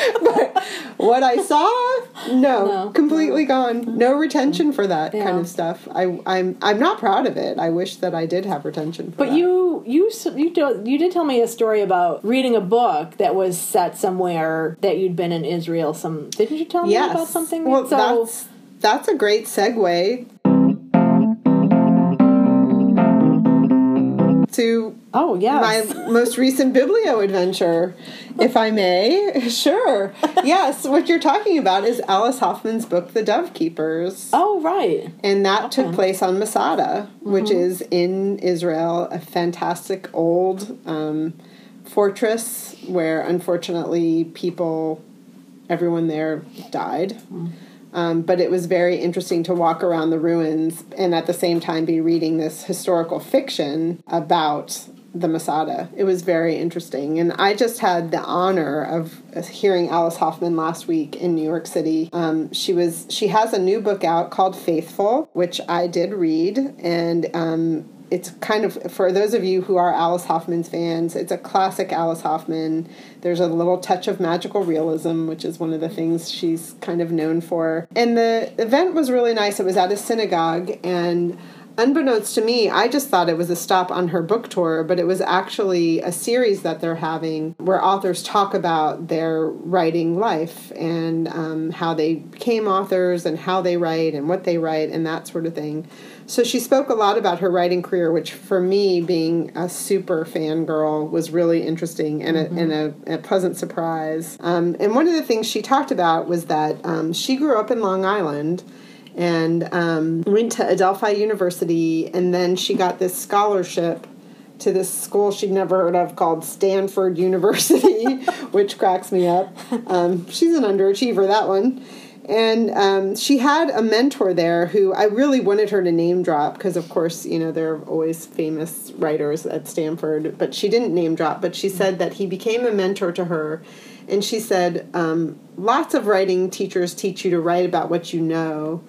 but what I saw, no, No. completely gone. No retention for that kind of stuff. I, I'm I'm not proud of it. I wish that I did have retention for But that. you you you do, you did tell me a story about reading a book that was set somewhere that you'd been in Israel. Some didn't you tell me yes. about something? Well, so that's that's a great segue to oh yeah my most recent biblio adventure, if I may. Sure. yes, what you're talking about is Alice Hoffman's book, The Dovekeepers. oh right, And that took place on Masada, which Mm-hmm. is in Israel, a fantastic old um, fortress where unfortunately people, everyone there died. Mm. Um, but it was very interesting to walk around the ruins and at the same time be reading this historical fiction about the Masada. It was very interesting. And I just had the honor of hearing Alice Hoffman last week in New York City. Um, she was she has a new book out called Faithful, which I did read, and um, it's kind of for those of you who are Alice Hoffman's fans, it's a classic Alice Hoffman. There's a little touch of magical realism, which is one of the things she's kind of known for. And the event was really nice. It was at a synagogue and unbeknownst to me, I just thought it was a stop on her book tour, but it was actually a series that they're having where authors talk about their writing life and um, how they became authors and how they write and what they write and that sort of thing. So she spoke a lot about her writing career, which for me, being a super fangirl, was really interesting and, a, and a, a pleasant surprise. Um, and one of the things she talked about was that um, she grew up in Long Island and um, went to Adelphi University, and then she got this scholarship to this school she'd never heard of called Stanford University, which cracks me up. Um, she's an underachiever, that one. And um, she had a mentor there who I really wanted her to name drop because, of course, you know, there are always famous writers at Stanford, but she didn't name drop. But she said that he became a mentor to her. And she said, um, lots of writing teachers teach you to write about what you know,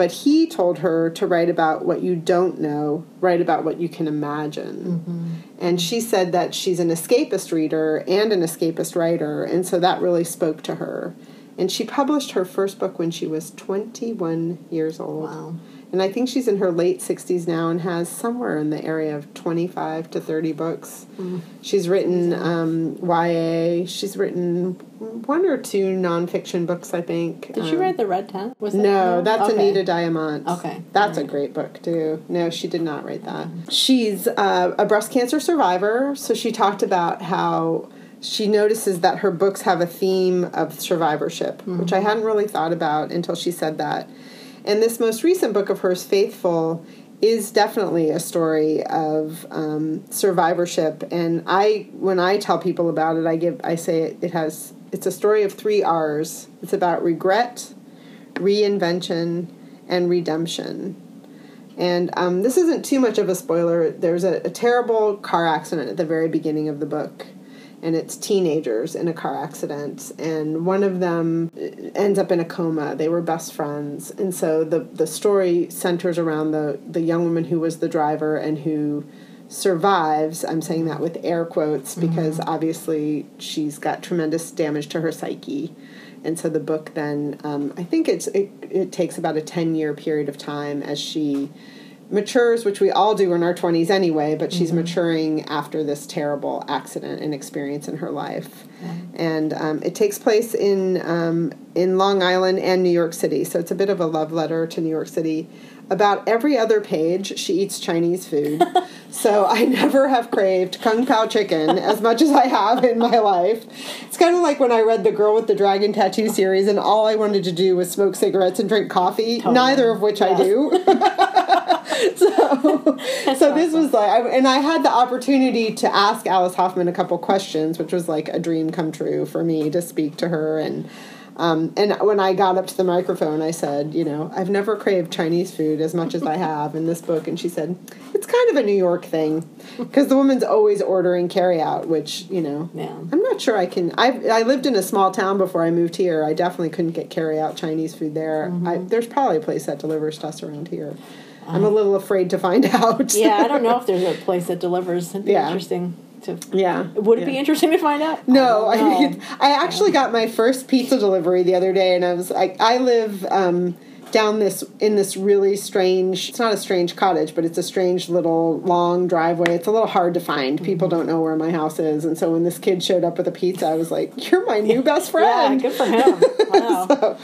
but he told her to write about what you don't know, write about what you can imagine. Mm-hmm. And she said that she's an escapist reader and an escapist writer, and so that really spoke to her. And she published her first book when she was 21 years old. Wow. And I think she's in her late 60s now and has somewhere in the area of 25 to 30 books. She's written um, YA. She's written one or two nonfiction books, I think. Did she Um, write the Red Tent? Was that no, that's Okay. Anita Diamant. Okay. That's a great book, too. No, she did not write that. She's uh, a breast cancer survivor, so she talked about how she notices that her books have a theme of survivorship, which I hadn't really thought about until she said that. And this most recent book of hers, Faithful, is definitely a story of um, survivorship. And I, when I tell people about it, I give, I say it, it has, it's a story of three R's. It's about regret, reinvention, and redemption. And um, this isn't too much of a spoiler. There's a, a terrible car accident at the very beginning of the book, and it's teenagers in a car accident, and one of them ends up in a coma. They were best friends, and so the the story centers around the the young woman who was the driver and who survives. I'm saying that with air quotes because obviously she's got tremendous damage to her psyche. And so the book then, um, I think it's it, it takes about a ten year period of time as she matures, which we all do in our twenties anyway. But she's maturing after this terrible accident and experience in her life, and um, it takes place in um, in Long Island and New York City. So it's a bit of a love letter to New York City. About every other page, she eats Chinese food. so I never have craved Kung Pao chicken as much as I have in my life. It's kind of like when I read The Girl with the Dragon Tattoo series, and all I wanted to do was smoke cigarettes and drink coffee, neither of which I do. so, so this was like, I- and I had the opportunity to ask Alice Hoffman a couple questions, which was like a dream come true for me to speak to her. And um, and when I got up to the microphone, I said, you know, I've never craved Chinese food as much as I have in this book. And she said, it's kind of a New York thing because the woman's always ordering carry out, which you know, Yeah. I'm not sure I can. I I lived in a small town before I moved here. I definitely couldn't get carry out Chinese food there. I, there's probably a place that delivers to us around here. I'm a little afraid to find out. Yeah, I don't know if there's a place that delivers. It'd be Yeah. interesting to. yeah. Would it yeah. be interesting to find out? No, I, I, don't know. think it's- I actually got my first pizza delivery the other day, and I was like, I live um, down this in this really strange. It's not a strange cottage, but it's a strange little long driveway. It's a little hard to find. People Mm-hmm. don't know where my house is, and so when this kid showed up with a pizza, I was like, "You're my new best Yeah, friend." good for him. Wow. So,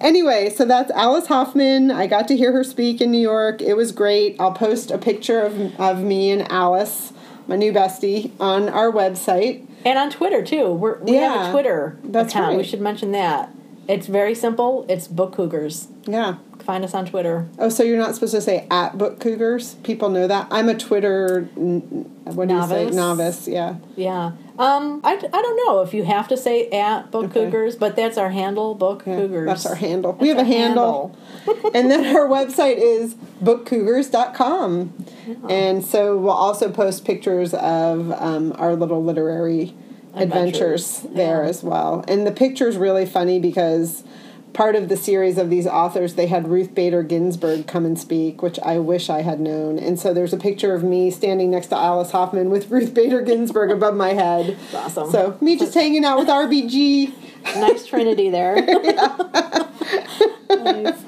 anyway, so that's Alice Hoffman. I got to hear her speak in New York. It was great. I'll post a picture of, of me and Alice, my new bestie, on our website. And on Twitter too. We're, we have a Twitter that's account. We should mention that. It's very simple. It's Book Cougars. Yeah. Find us on Twitter. Oh, so you're not supposed to say at Book Cougars? People know that. I'm a Twitter. n- What do you say? Novice? Novice. Yeah. Yeah. Um, I, I don't know if you have to say at Book Okay. Cougars, but that's our handle, Book Yeah, Cougars. That's our handle. we have a our handle. and then our website is bookcougars.com. And so we'll also post pictures of um, our little literary adventures, Adventures, there yeah. as well. And the picture's really funny because part of the series of these authors, they had Ruth Bader Ginsburg come and speak, which I wish I had known. And so there's a picture of me standing next to Alice Hoffman with Ruth Bader Ginsburg above my head. That's awesome. So me just hanging out with RBG. nice trinity there. Nice.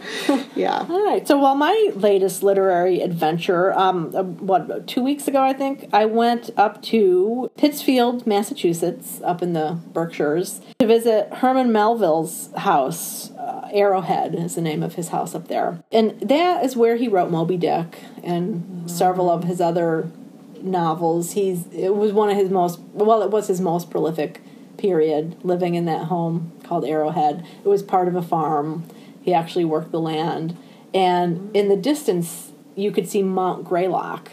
Yeah. All right. So, well, my latest literary adventure, um, uh, what two weeks ago, I think, I went up to Pittsfield, Massachusetts, up in the Berkshires, to visit Herman Melville's house. Uh, Arrowhead is the name of his house up there, and that is where he wrote Moby Dick and several of his other novels. He's it was one of his most well, it was his most prolific period living in that home called Arrowhead. It was part of a farm. He actually worked the land, and in the distance you could see Mount Greylock,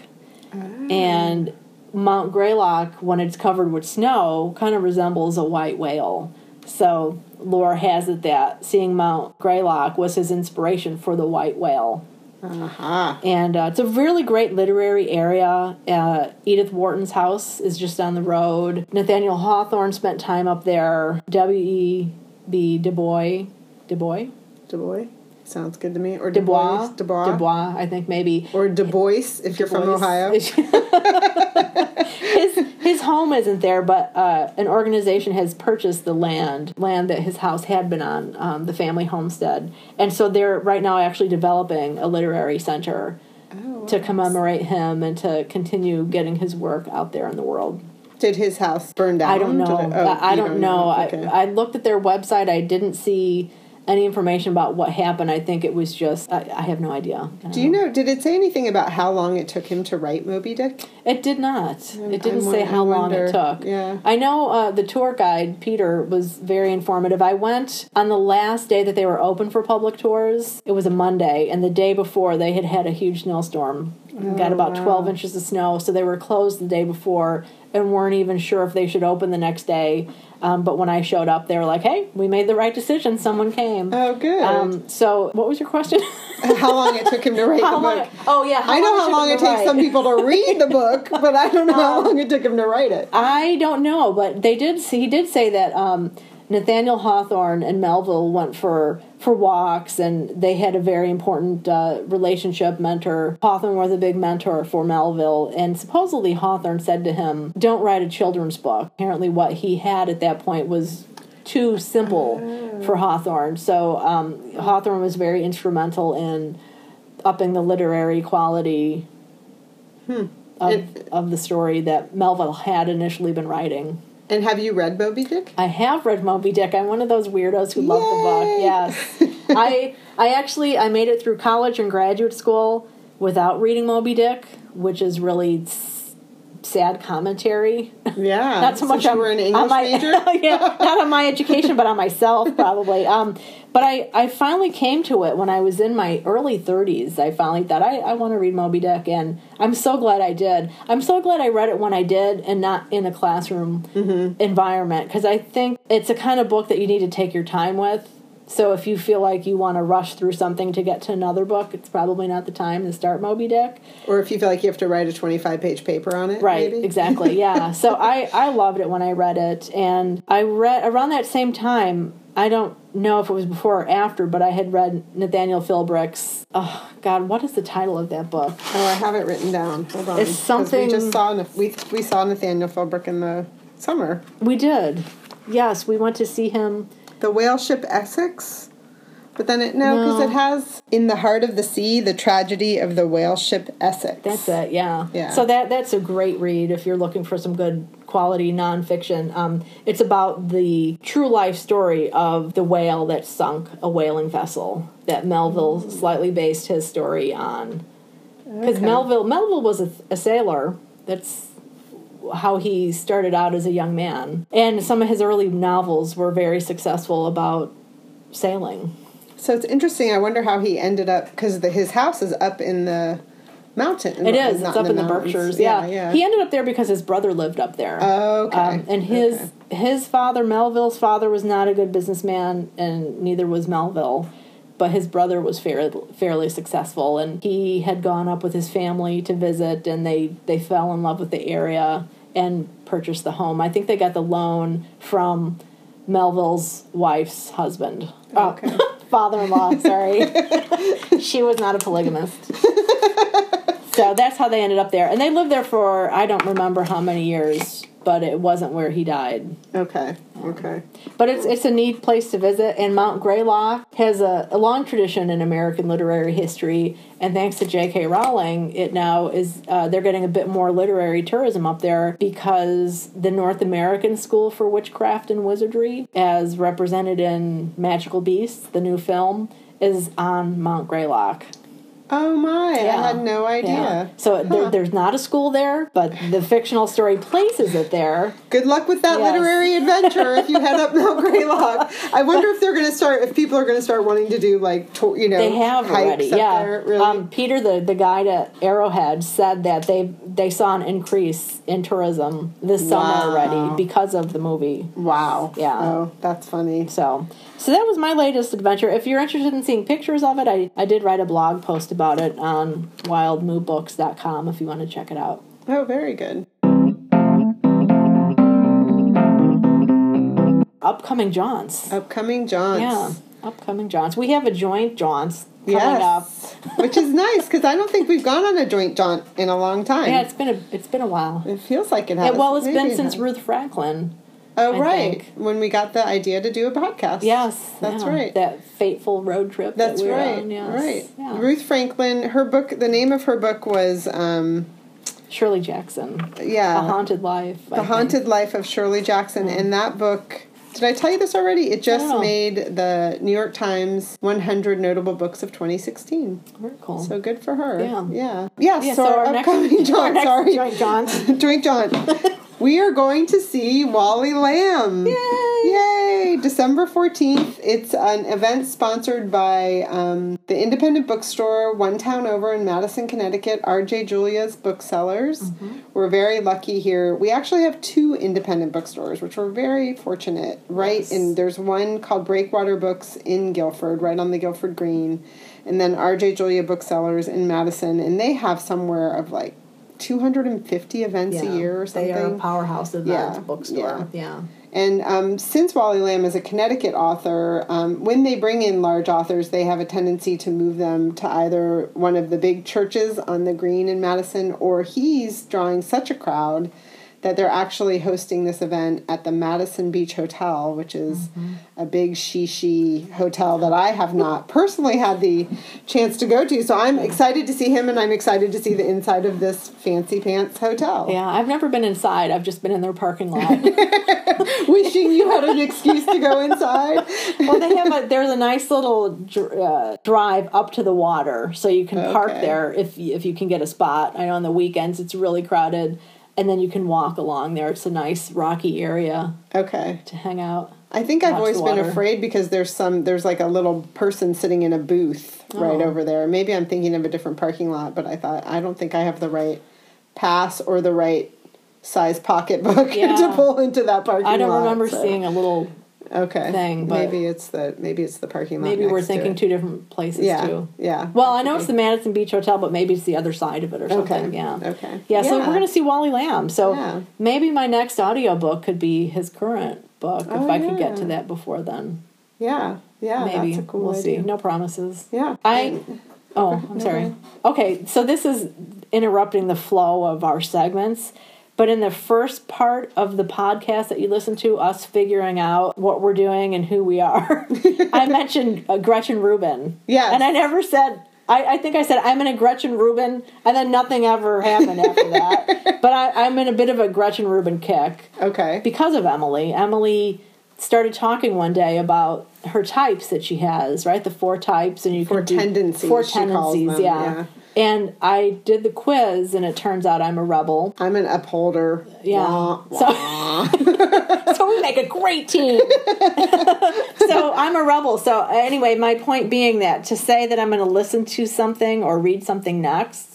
oh. and Mount Greylock when it's covered with snow kind of resembles a white whale. So lore has it that seeing Mount Greylock was his inspiration for the white whale. Aha. And uh, it's a really great literary area. Uh, Edith Wharton's house is just down the road. Nathaniel Hawthorne spent time up there. W.E.B. Du Bois. Du Bois? Du Bois. Sounds good to me. Or Du Bois. Du Bois. Du Bois, I think maybe. Or Du Bois if you're from Ohio. his home isn't there, but uh, an organization has purchased the land land that his house had been on, um, the family homestead, and so they're right now actually developing a literary center Oh, to commemorate him and to continue getting his work out there in the world. Did his house burn down? I don't know. It- oh, I, I you don't know. Okay. I, I looked at their website. I didn't see any information about what happened. I think it was just. I, I have no idea. Don't you know? Did it say anything about how long it took him to write Moby Dick? It did not. It didn't I'm say how long it took. Yeah. I know uh, the tour guide, Peter, was very informative. I went on the last day that they were open for public tours. It was a Monday, and the day before they had had a huge snowstorm. Oh, Got about 12 inches of snow, so they were closed the day before and weren't even sure if they should open the next day. Um, but when I showed up, they were like, hey, we made the right decision. Someone came. Oh, good. Um, so, what was your question? how long it took him to write How the book? it- oh, yeah. I know how long it takes some people to read the book, but I don't know how long it took him to write it. I don't know, but they did. He did say that um, Nathaniel Hawthorne and Melville went for for walks, and they had a very important uh, relationship. Mentor Hawthorne was a big mentor for Melville, and supposedly Hawthorne said to him, "Don't write a children's book." Apparently, what he had at that point was too simple for Hawthorne. So um, Hawthorne was very instrumental in upping the literary quality of, It- of the story that Melville had initially been writing. And have you read Moby Dick? I have read Moby Dick. I'm one of those weirdos who love the book. Yes, I I actually I made it through college and graduate school without reading Moby Dick, which is really sad commentary. Yeah. not so much on, an on English my major? yeah, not on my education, but on myself probably. Um, but I, I finally came to it when I was in my early 30s. I finally thought I, I want to read Moby Dick, and I'm so glad I did. I'm so glad I read it when I did, and not in a classroom Mm-hmm. environment, because I think it's a kind of book that you need to take your time with. So if you feel like you want to rush through something to get to another book, it's probably not the time to start Moby Dick. Or if you feel like you have to write a 25 page paper on it. Right, maybe? exactly. Yeah. so I I loved it when I read it, and I read around that same time. I don't know if it was before or after, but I had read Nathaniel Philbrick's. Oh God, what is the title of that book? Oh, I have it written down. Hold on. It's something- We just saw we we saw Nathaniel Philbrick in the summer. We did. Yes, we went to see him. The whale ship Essex. But then it no, because No. it has in the heart of the sea the tragedy of the whale ship Essex. That's it. Yeah. Yeah. So that that's a great read if you're looking for some good quality nonfiction. Um, it's about the true life story of the whale that sunk a whaling vessel that Melville slightly based his story on. Because Okay. Melville Melville was a, a sailor. That's how he started out as a young man, and some of his early novels were very successful about sailing. So it's interesting. I wonder how he ended up because his house is up in the mountain. It is. not It's up in the, mountains. Berkshires. Yeah. yeah. He ended up there because his brother lived up there. Oh, okay. Um, and his Okay. his father, Melville's father, was not a good businessman, and neither was Melville. But his brother was fairly fairly successful, and he had gone up with his family to visit, and they they fell in love with the area and purchased the home. I think they got the loan from Melville's wife's husband. Oh, Okay. father-in-law. Sorry, she was not a polygamist. So that's how they ended up there. And they lived there for, I don't remember how many years, but it wasn't where he died. Okay. Okay. But it's it's a neat place to visit, and Mount Greylock has a, a long tradition in American literary history. And thanks to J.K. Rowling, it now is uh, they're getting a bit more literary tourism up there because the North American School for Witchcraft and Wizardry, as represented in Magical Beasts, the new film, is on Mount Greylock. Oh my! Yeah. I had no idea. Yeah. So there, there's not a school there, but the fictional story places it there. Good luck with that Yes. literary adventure if you head up Mount Greylock. I wonder if they're going to start. If people are going to start wanting to do like to, you know They have already, yeah. there. Really? Um, Peter, the, the guide at Arrowhead, said that they they saw an increase in tourism this summer already because of the movie. wow. Yeah. Oh, that's funny. So, so that was my latest adventure. If you're interested in seeing pictures of it, I, I did write a blog post about it on wildmoobooks.com if you want to check it out. Oh, very good. Upcoming jaunts. Upcoming jaunts. Yeah, upcoming jaunts. We have a joint jaunts coming up. Which is nice because I don't think we've gone on a joint jaunt in a long time. Yeah, it's been a it's been a while. It feels like it has. Yeah, well, it's Maybe been it since has. Ruth Franklin. Oh, I right. think. When we got the idea to do a podcast. Yes, That's yeah, right. That fateful road trip. that That's we were right. on, yes. Right. Yeah. Ruth Franklin, her book, the name of her book was, um, Shirley Jackson. yeah. A Haunted Life. The Haunted Life of Shirley Jackson. And that book, did I tell you this already? It just made the New York Times 100 Notable Books of 2016. Very cool. So good for her. Yeah. Yeah. Yeah, yeah, so, our, next, upcoming our next sorry. joint jaunts. Drink John. we are going to see Wally Lamb. Yay! Yay! December 14th. It's an event sponsored by um, the independent bookstore one town over in Madison, Connecticut, RJ Julia's Booksellers. Mm-hmm. We're very lucky here. We actually have two independent bookstores, which we're very fortunate. Right Yes. in there's one called Breakwater Books in Guilford, right on the Guilford Green, and then RJ Julia Booksellers in Madison, and they have somewhere of like 250 events a year or something. They are a powerhouse event Yeah, bookstore. Yeah. And um, since Wally Lamb is a Connecticut author, um, when they bring in large authors, they have a tendency to move them to either one of the big churches on the green in Madison, or he's drawing such a crowd that they're actually hosting this event at the Madison Beach Hotel, which is a big shishi hotel that I have not personally had the chance to go to. So I'm excited to see him, and I'm excited to see the inside of this fancy pants hotel. Yeah, I've never been inside. I've just been in their parking lot. Wishing you had an excuse to go inside. well, they have a there's a nice little dr- uh, drive up to the water, so you can park Okay. there if if you can get a spot. I know on the weekends it's really crowded, and then you can walk along there. It's a nice rocky area Okay. to hang out. I think I've always been afraid because there's some there's like a little person sitting in a booth right Oh. over there. Maybe I'm thinking of a different parking lot, but I thought I don't think I have the right pass or the right size pocketbook Yeah. to pull into that parking lot. I don't remember so- seeing a little. Okay thing, but- maybe it's the maybe it's the parking lot. Maybe we're thinking two different places Yeah, too. yeah. Well, I know it's the Madison Beach Hotel, but maybe it's the other side of it or something. Okay, Yeah. okay. Yeah, so Yeah. we're going to see Wally Lamb. So Yeah. maybe my next audiobook could be his current book if Oh, I could get to that before then. Yeah, yeah. maybe. cool we'll idea. see. No promises. Yeah, I Oh, I'm sorry. Okay, so this is interrupting the flow of our segments. But in the first part of the podcast that you listen to, us figuring out what we're doing and who we are, I mentioned uh, Gretchen Rubin. Yes. And I never said, I, I think I said, I'm in a Gretchen Rubin, and then nothing ever happened after that. But I, I'm in a bit of a Gretchen Rubin kick okay. because of Emily. Emily started talking one day about her types that she has, right? The four types, and you Four can do tendencies, Four she calls tendencies, them, yeah. yeah. And I did the quiz, and it turns out I'm a rebel. I'm an upholder. Yeah. Wah, So- so we make a great team. so I'm a rebel. So anyway, my point being that to say that I'm going to listen to something or read something next,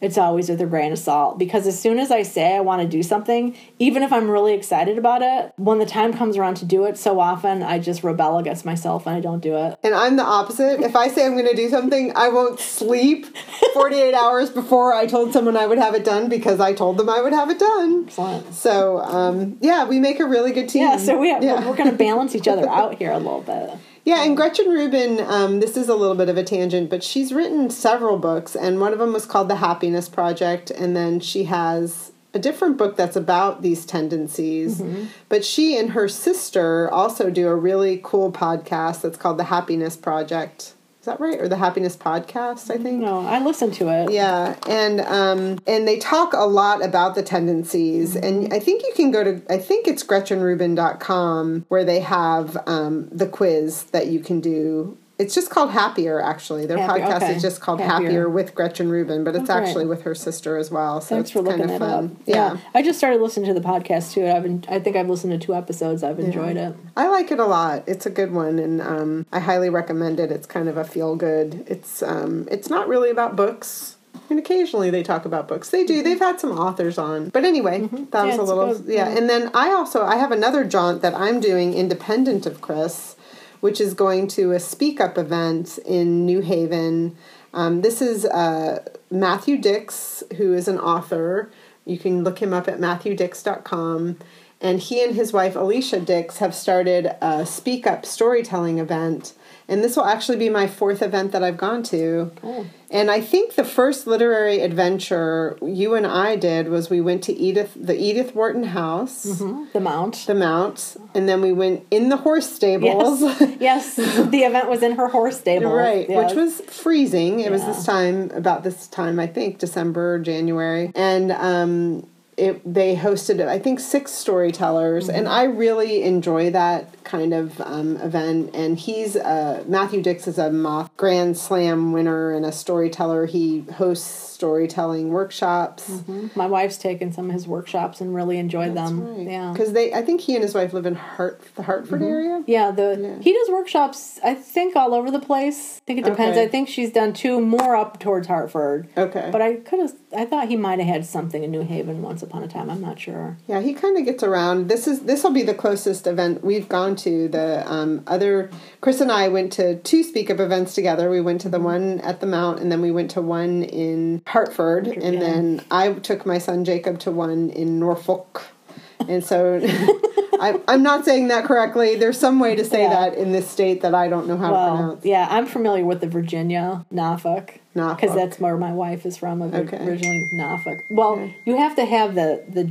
it's always with a grain of salt because as soon as I say I want to do something, even if I'm really excited about it, when the time comes around to do it, so often I just rebel against myself and I don't do it. And I'm the opposite. If I say I'm going to do something, I won't sleep 48 hours before I told someone I would have it done because I told them I would have it done. Excellent. So, um, yeah, we make a really good team. Yeah, so we have, Yeah. we're going to balance each other out here a little bit. Yeah, and Gretchen Rubin, um, this is a little bit of a tangent, but she's written several books, and one of them was called The Happiness Project, and then she has a different book that's about these tendencies. Mm-hmm. But she and her sister also do a really cool podcast that's called The Happiness Project. Is that right? Or The Happiness Podcast, I think. No, I listened to it. Yeah, and um, and they talk a lot about the tendencies, and I think you can go to I think it's GretchenRubin.com where they have um, the quiz that you can do, It's just called Happier, actually. Their Happier, podcast okay. is just called Happier. Happier. with Gretchen Rubin, but it's Oh, actually with her sister as well. So Thanks it's for looking kind of it fun. up. Yeah. I just started listening to the podcast too. I've been, I think I've listened to two episodes. I've enjoyed it. I like it a lot. It's a good one, and um, I highly recommend it. It's kind of a feel good. It's um, it's not really about books. And occasionally they talk about books. They do. They've had some authors on. But anyway, that Mm-hmm. Yeah, was a little good. yeah. And then I also I have another jaunt that I'm doing independent of Chris, which is going to a Speak Up event in New Haven. Um, this is uh, Matthew Dicks, who is an author. You can look him up at matthewdicks.com. And he and his wife Elysha Dicks have started a Speak Up storytelling event. And this will actually be my fourth event that I've gone to. Oh. And I think the first literary adventure you and I did was we went to Edith, the Edith Wharton house, The Mount. the Mount, and then we went in the horse stables. Yes. yes. The event was in her horse stable. Right, Yes. which was freezing. It was this time, about this time, I think, December, January, and um, it they hosted, I think, six storytellers, and Mm-hmm. I really enjoy that kind of um, event. And he's uh, Matthew Dicks is a Moth Grand Slam winner and a storyteller. He hosts storytelling workshops. My wife's taken some of his workshops and really enjoyed them. Yeah. because they, I think he and his wife live in Hart, the Hartford area. Yeah, the Yeah. he does workshops. I think all over the place. I think it depends. Okay. I think she's done two more up towards Hartford. Okay, But I could have. I thought he might have had something in New Haven once upon a time. I'm not sure. Yeah, he kind of gets around. This is this will be the closest event we've gone to. The um, other Chris and I went to two Speak Up events together. We went to the one at the Mount, and then we went to one in Hartford, and yeah. then I took my son Jacob to one in Norfolk. And so, I, I'm not saying that correctly. There's some way to say Yeah. that in this state that I don't know how to Well, pronounce. yeah, I'm familiar with the Virginia Norfolk Norfolk. because that's where my wife is from. of Okay. Originally Norfolk. Well, Okay. you have to have the the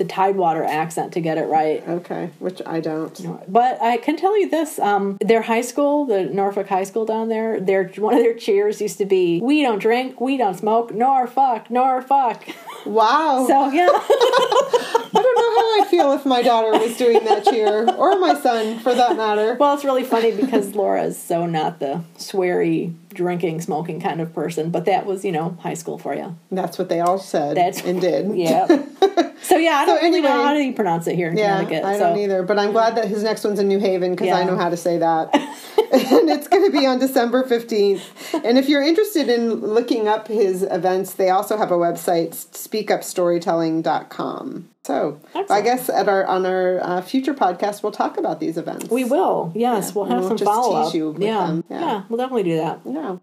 the Tidewater accent to get it right. Okay, which I don't. But I can tell you this: um, their high school, the Norfolk High School down there, their one of their cheers used to be "We don't drink, we don't smoke, nor fuck, nor fuck." Wow. So yeah, I don't know how I'd feel if my daughter was doing that cheer, or my son for that matter. well, it's really funny because Laura is so not the sweary, drinking, smoking kind of person. But that was, you know, high school for you. That's what they all said That's- and did. Yeah. so yeah, I don't really know anyway- how do you pronounce it here in Yeah, Connecticut. I so don't either, but I'm glad that his next one's in New Haven because I know how to say that. and it's going to be on December 15th. And if you're interested in looking up his events, they also have a website, speakupstorytelling.com. So I guess at our on our uh, future podcast, we'll talk about these events. we will. Yes, Yeah, we'll have we'll some follow up. tease you with Yeah. Yeah. yeah, we'll definitely do that. Yeah.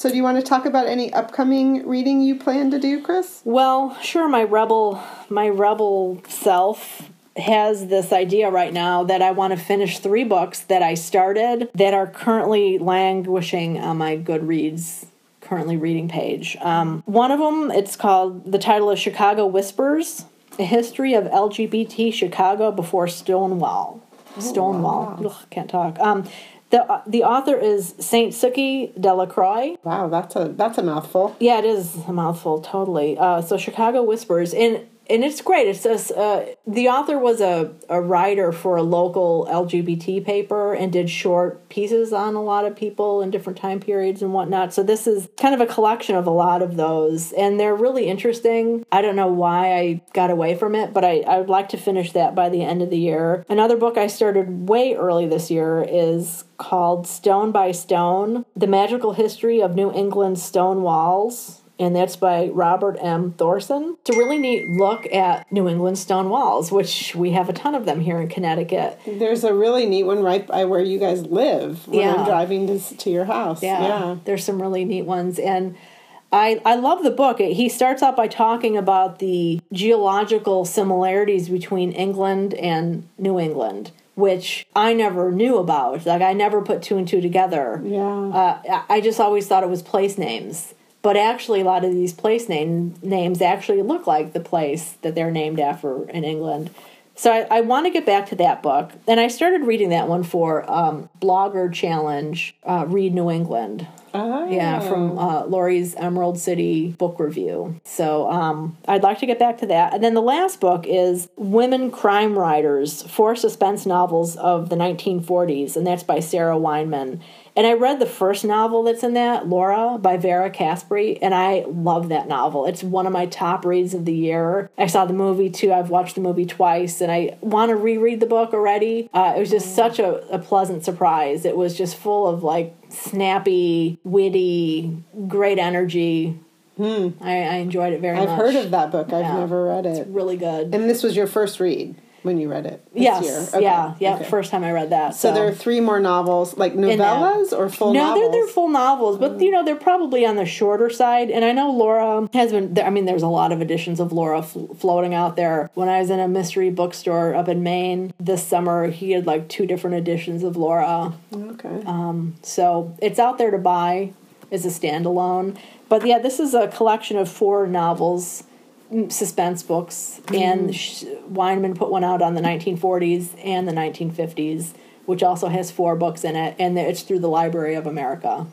So, do you want to talk about any upcoming reading you plan to do, Chris? Well, sure. My rebel, my rebel self has this idea right now that I want to finish three books that I started that are currently languishing on my Goodreads currently reading page. Um, one of them, it's called the title is Chicago Whispers: A History of LGBT Chicago Before Stonewall. Stonewall. Ugh, can't talk. Um, the the author is Saint Sukie de la Croix. Wow, that's a that's a mouthful. Yeah, it is a mouthful, totally. Uh, so Chicago Whispers, and and it's great. It says uh, the author was a, a writer for a local LGBT paper and did short pieces on a lot of people in different time periods and whatnot. So this is kind of a collection of a lot of those, and they're really interesting. I don't know why I got away from it, but I, I would like to finish that by the end of the year. Another book I started way early this year is called Stone by Stone The Magical History of New England Stone Walls. And that's by Robert M. Thorson. It's a really neat look at New England stone walls, which we have a ton of them here in Connecticut. There's a really neat one right by where you guys live when Yeah. I'm driving to, to your house. Yeah, Yeah. there's some really neat ones, and I I love the book. He starts out by talking about the geological similarities between England and New England, which I never knew about. Like I never put two and two together. Yeah. Uh, I- I just always thought it was place names. But actually, a lot of these place name names actually look like the place that they're named after in England. So I, I want to get back to that book, and I started reading that one for um, Blogger Challenge, uh, Read New England. Oh. Yeah, from uh, Lory's Emerald City book review. So um, I'd like to get back to that. And then the last book is Women Crime Writers, Four Suspense Novels of the 1940s, and that's by Sarah Weinman. And I read the first novel that's in that, Laura by Vera Caspary, and I love that novel. It's one of my top reads of the year. I saw the movie too. I've watched the movie twice, and I want to reread the book already. Uh, it was just such a, a pleasant surprise. It was just full of like snappy, witty, great energy. I, I enjoyed it very much. I've heard of that book. I've Yeah. never read it. Really good. And this was your first read when you read it yes. year. Okay, Yeah. Yeah. okay. First time I read that. So there are three more novels, like novellas or full no, novels. they're they're full novels, but you know they're probably on the shorter side. And I know Laura has been. I mean, there's a lot of editions of Laura fl- floating out there. When I was in a mystery bookstore up in Maine this summer, he had like two different editions of Laura. okay. Um, So it's out there to buy as a standalone. But yeah, this is a collection of four novels, mm, suspense books, and mm-hmm. sh- Weinman put one out on the 1940s and the 1950s, which also has four books in it, and it's through the Library of America.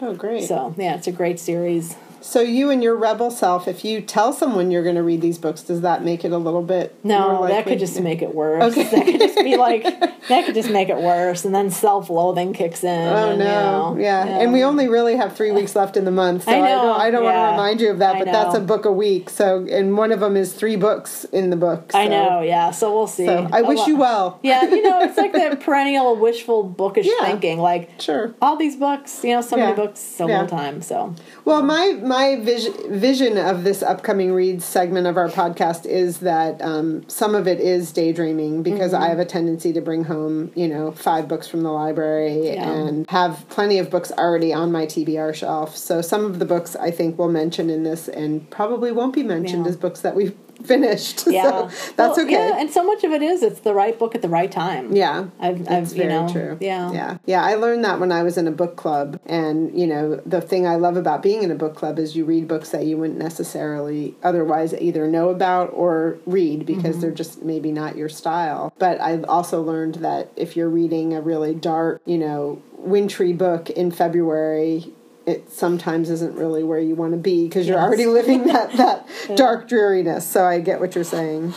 oh, great. So yeah, it's a great series. So you and your rebel self, if you tell someone you're going to read these books, does that make it a little bit No, that could just make it worse. Okay. That could just be like that could just make it worse, and then self-loathing kicks in. Oh and, no! you know, yeah. and we only really have three weeks left in the month, so I, I don't. I don't want to remind you of that, but that's a book a week. So, and one of them is three books in the book. I so- know, yeah. So we'll see. So I wish lot- you well. Yeah, you know, it's like that perennial wishful bookish Yeah. thinking. Like Sure. all these books, you know, so Yeah. many books, so Yeah. little time. So Well, my my vision vision of this upcoming reads segment of our podcast is that um, some of it is daydreaming because Mm-hmm. I have a tendency to bring home, you know, five books from the library Yeah. and have plenty of books already on my TBR shelf. So some of the books I think we'll mention in this and probably won't be mentioned Yeah. as books that we've finished. yeah, so that's Well, okay. Yeah, and so much of it is it's the right book at the right time. Yeah, I've, I've you very know, true. yeah, yeah, yeah. I learned that when I was in a book club, and you know, the thing I love about being in a book club is you read books that you wouldn't necessarily otherwise either know about or read because Mm-hmm. they're just maybe not your style. But I've also learned that if you're reading a really dark, you know, wintry book in February. It sometimes isn't really where you want to be because you're Yes. already living that, that dark dreariness. So I get what you're saying.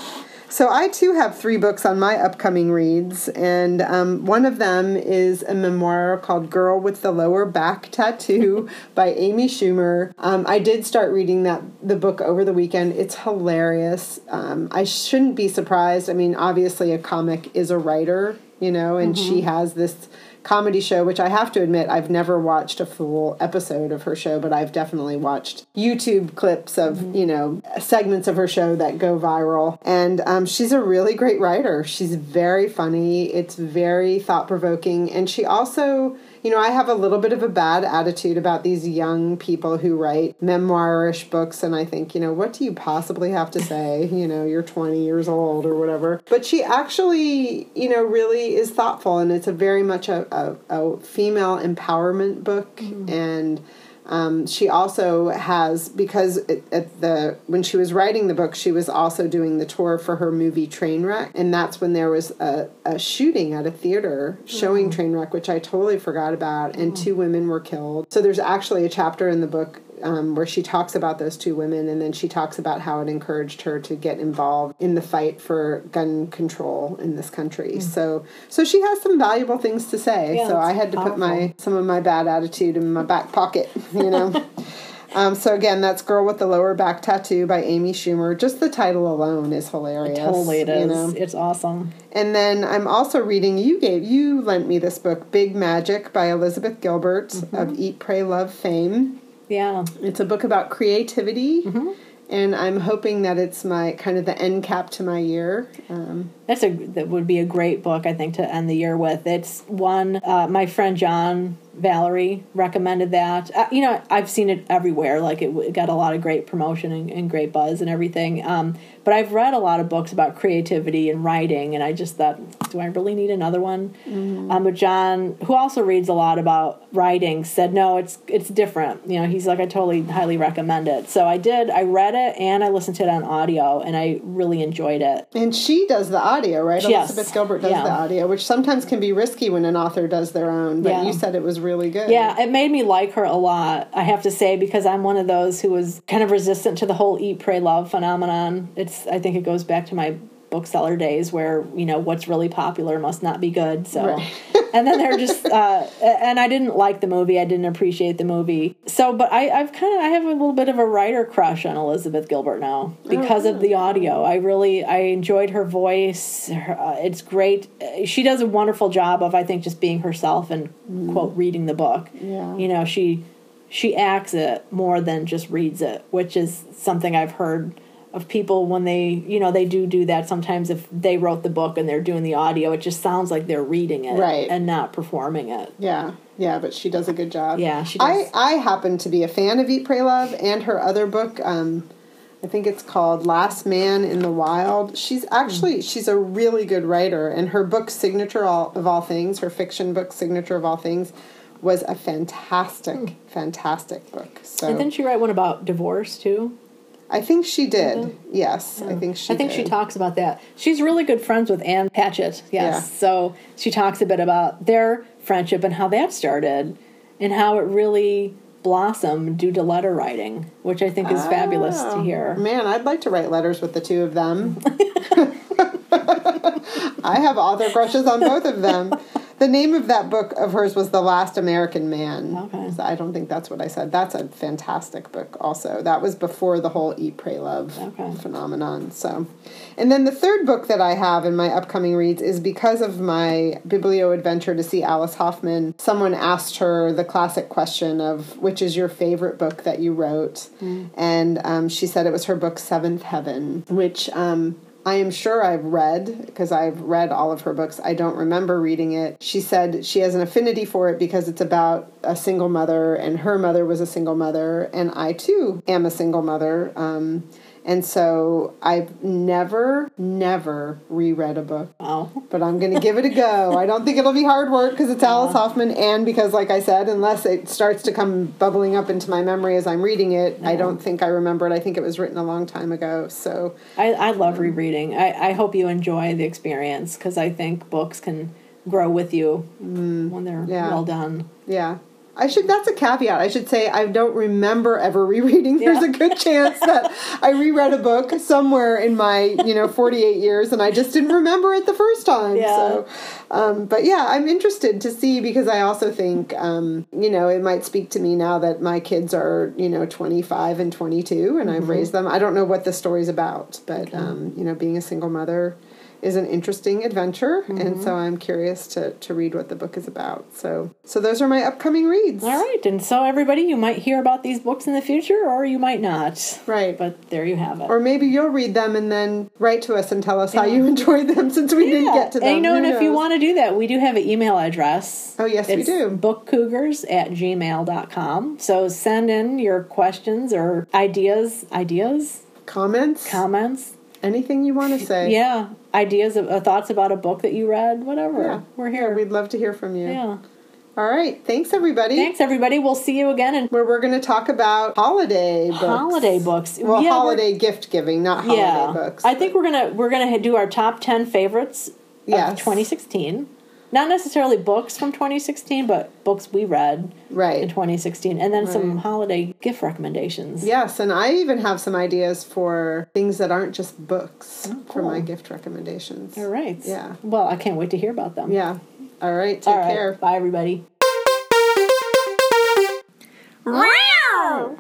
So I too have three books on my upcoming reads, and um, one of them is a memoir called "Girl with the Lower Back Tattoo" by Amy Schumer. Um, I did start reading that the book over the weekend. It's hilarious. Um, I shouldn't be surprised. I mean, obviously, a comic is a writer, you know, and she has this comedy show, which I have to admit I've never watched a full episode of her show, but I've definitely watched YouTube clips of, you know, segments of her show that go viral. And um, she's a really great writer. She's very funny, it's very thought provoking, and she also. You know, I have a little bit of a bad attitude about these young people who write memoirish books, and I think, you know, what do you possibly have to say? You know, you're 20 years old or whatever. But she actually, you know, really is thoughtful, and it's a very much a, a, a female empowerment book. Mm-hmm. And um, she also has because it, at the when she was writing the book, she was also doing the tour for her movie Trainwreck, and that's when there was a, a shooting at a theater showing Trainwreck, which I totally forgot about, and two women were killed. So there's actually a chapter in the book um, where she talks about those two women, and then she talks about how it encouraged her to get involved in the fight for gun control in this country. So, so she has some valuable things to say. Yeah, so I had to put my some of my bad attitude in my back pocket, you know. um, so again, that's "Girl with the Lower Back Tattoo" by Amy Schumer. Just the title alone is hilarious. totally it you know? It's awesome. And then I'm also reading. You gave you lent me this book, "Big Magic" by Elizabeth Gilbert Mm-hmm. of Eat, Pray, Love fame. Yeah, It's a book about creativity, Mm-hmm. and I'm hoping that it's my kind of the end cap to my year. Um, that's a that would be a great book I think to end the year with. It's one uh, my friend John Valerie recommended that. Uh, you know, I've seen it everywhere. Like it, it got a lot of great promotion and, and great buzz and everything. Um, but I've read a lot of books about creativity and writing, and I just thought, do I really need another one? Um, but John, who also reads a lot about writing, said no, it's it's different. You know, he's like, I totally highly recommend it. So I did. I read it and I listened to it on audio, and I really enjoyed it. and she does the audio audio, right? Yes. Elizabeth Gilbert does Yeah. the audio, which sometimes can be risky when an author does their own. But Yeah. you said it was really good. Yeah, it made me like her a lot, I have to say, because I'm one of those who was kind of resistant to the whole eat, pray, love phenomenon. It's I think it goes back to my bookseller days where, you know, what's really popular must not be good. So Right. and then they're just uh and I didn't like the movie, I didn't appreciate the movie. So but I, I've kinda I have a little bit of a writer crush on Elizabeth Gilbert now because of the audio. I really I enjoyed her voice. Her, uh, it's great. She does a wonderful job of I think just being herself and quote reading the book. Yeah. You know, she she acts it more than just reads it, which is something I've heard of people when they, you know, they do do that sometimes if they wrote the book and they're doing the audio, it just sounds like they're reading it Right. and not performing it. Yeah, yeah, but she does a good job. Yeah, she I, does. I happen to be a fan of Eat, Pray, Love and her other book. Um, I think it's called Last Man in the Wild. She's actually she's a really good writer, and her book Signature all, of All Things, her fiction book Signature of All Things, was a fantastic, fantastic book. So And didn't she write one about divorce too? I think she did. Mm-hmm. Yes, I think she. I think she talks about that. She's really good friends with Ann Patchett. Yes. Yeah. So she talks a bit about their friendship and how that started and how it really blossomed due to letter writing, which I think is fabulous to Oh, hear. Man, I'd like to write letters with the two of them. I have author crushes on both of them. The name of that book of hers was The Last American Man. Okay. So I don't think that's what I said. That's a fantastic book also. That was before the whole Eat, Pray, Love Okay. phenomenon. So and then the third book that I have in my upcoming reads is because of my biblio adventure to see Alice Hoffman. Someone asked her the classic question of which is your favorite book that you wrote, and um, she said it was her book Seventh Heaven, which um, I am sure I've read because I've read all of her books. I don't remember reading it. She said she has an affinity for it because it's about a single mother, and her mother was a single mother, and I too am a single mother. Um, and so I've never, never reread a book, Wow. but I'm going to give it a go. I don't think it'll be hard work because it's Alice Hoffman, and because, like I said, unless it starts to come bubbling up into my memory as I'm reading it, I don't think I remember it. I think it was written a long time ago. So I, I love rereading. I, I hope you enjoy the experience because I think books can grow with you mm. when they're yeah. well done. Yeah. I should that's a caveat. I should say I don't remember ever rereading. There's a good chance that I reread a book somewhere in my, you know, 48 years and I just didn't remember it the first time. Yeah. So um, but yeah, I'm interested to see because I also think um, you know, it might speak to me now that my kids are, you know, 25 and 22 and I've raised them. I don't know what the story's about, but um, you know, being a single mother is an interesting adventure and so mm-hmm. I'm curious to to read what the book is about. So so those are my upcoming reads. All right. And so, everybody, you might hear about these books in the future or you might not. Right. But there you have it. or maybe you'll read them and then write to us and tell us how you enjoyed them since we didn't get to them. And you know, and Who if you want to do that, we do have an email address. Oh, yes, we It's do. bookcougars at gmail.com. So send in your questions or ideas, ideas, comments, comments. Anything you want to say. Yeah, ideas, of, uh, thoughts about a book that you read, whatever. Yeah. We're here. We'd love to hear from you. yeah. All right. Thanks, everybody. Thanks, everybody. We'll see you again And Where we're going to talk about holiday books. holiday books. Well, Yeah, holiday gift giving, not holiday yeah. books. I think we're gonna we're gonna do our top ten favorites Yes. of 2016. Not necessarily books from 2016, but books we read in 2016, and then some holiday gift recommendations. Yes, and I even have some ideas for things that aren't just books oh, for cool. my gift recommendations. All right. Yeah. Well, I can't wait to hear about them. Yeah. All right. Take All right. care. Bye, everybody. Ring!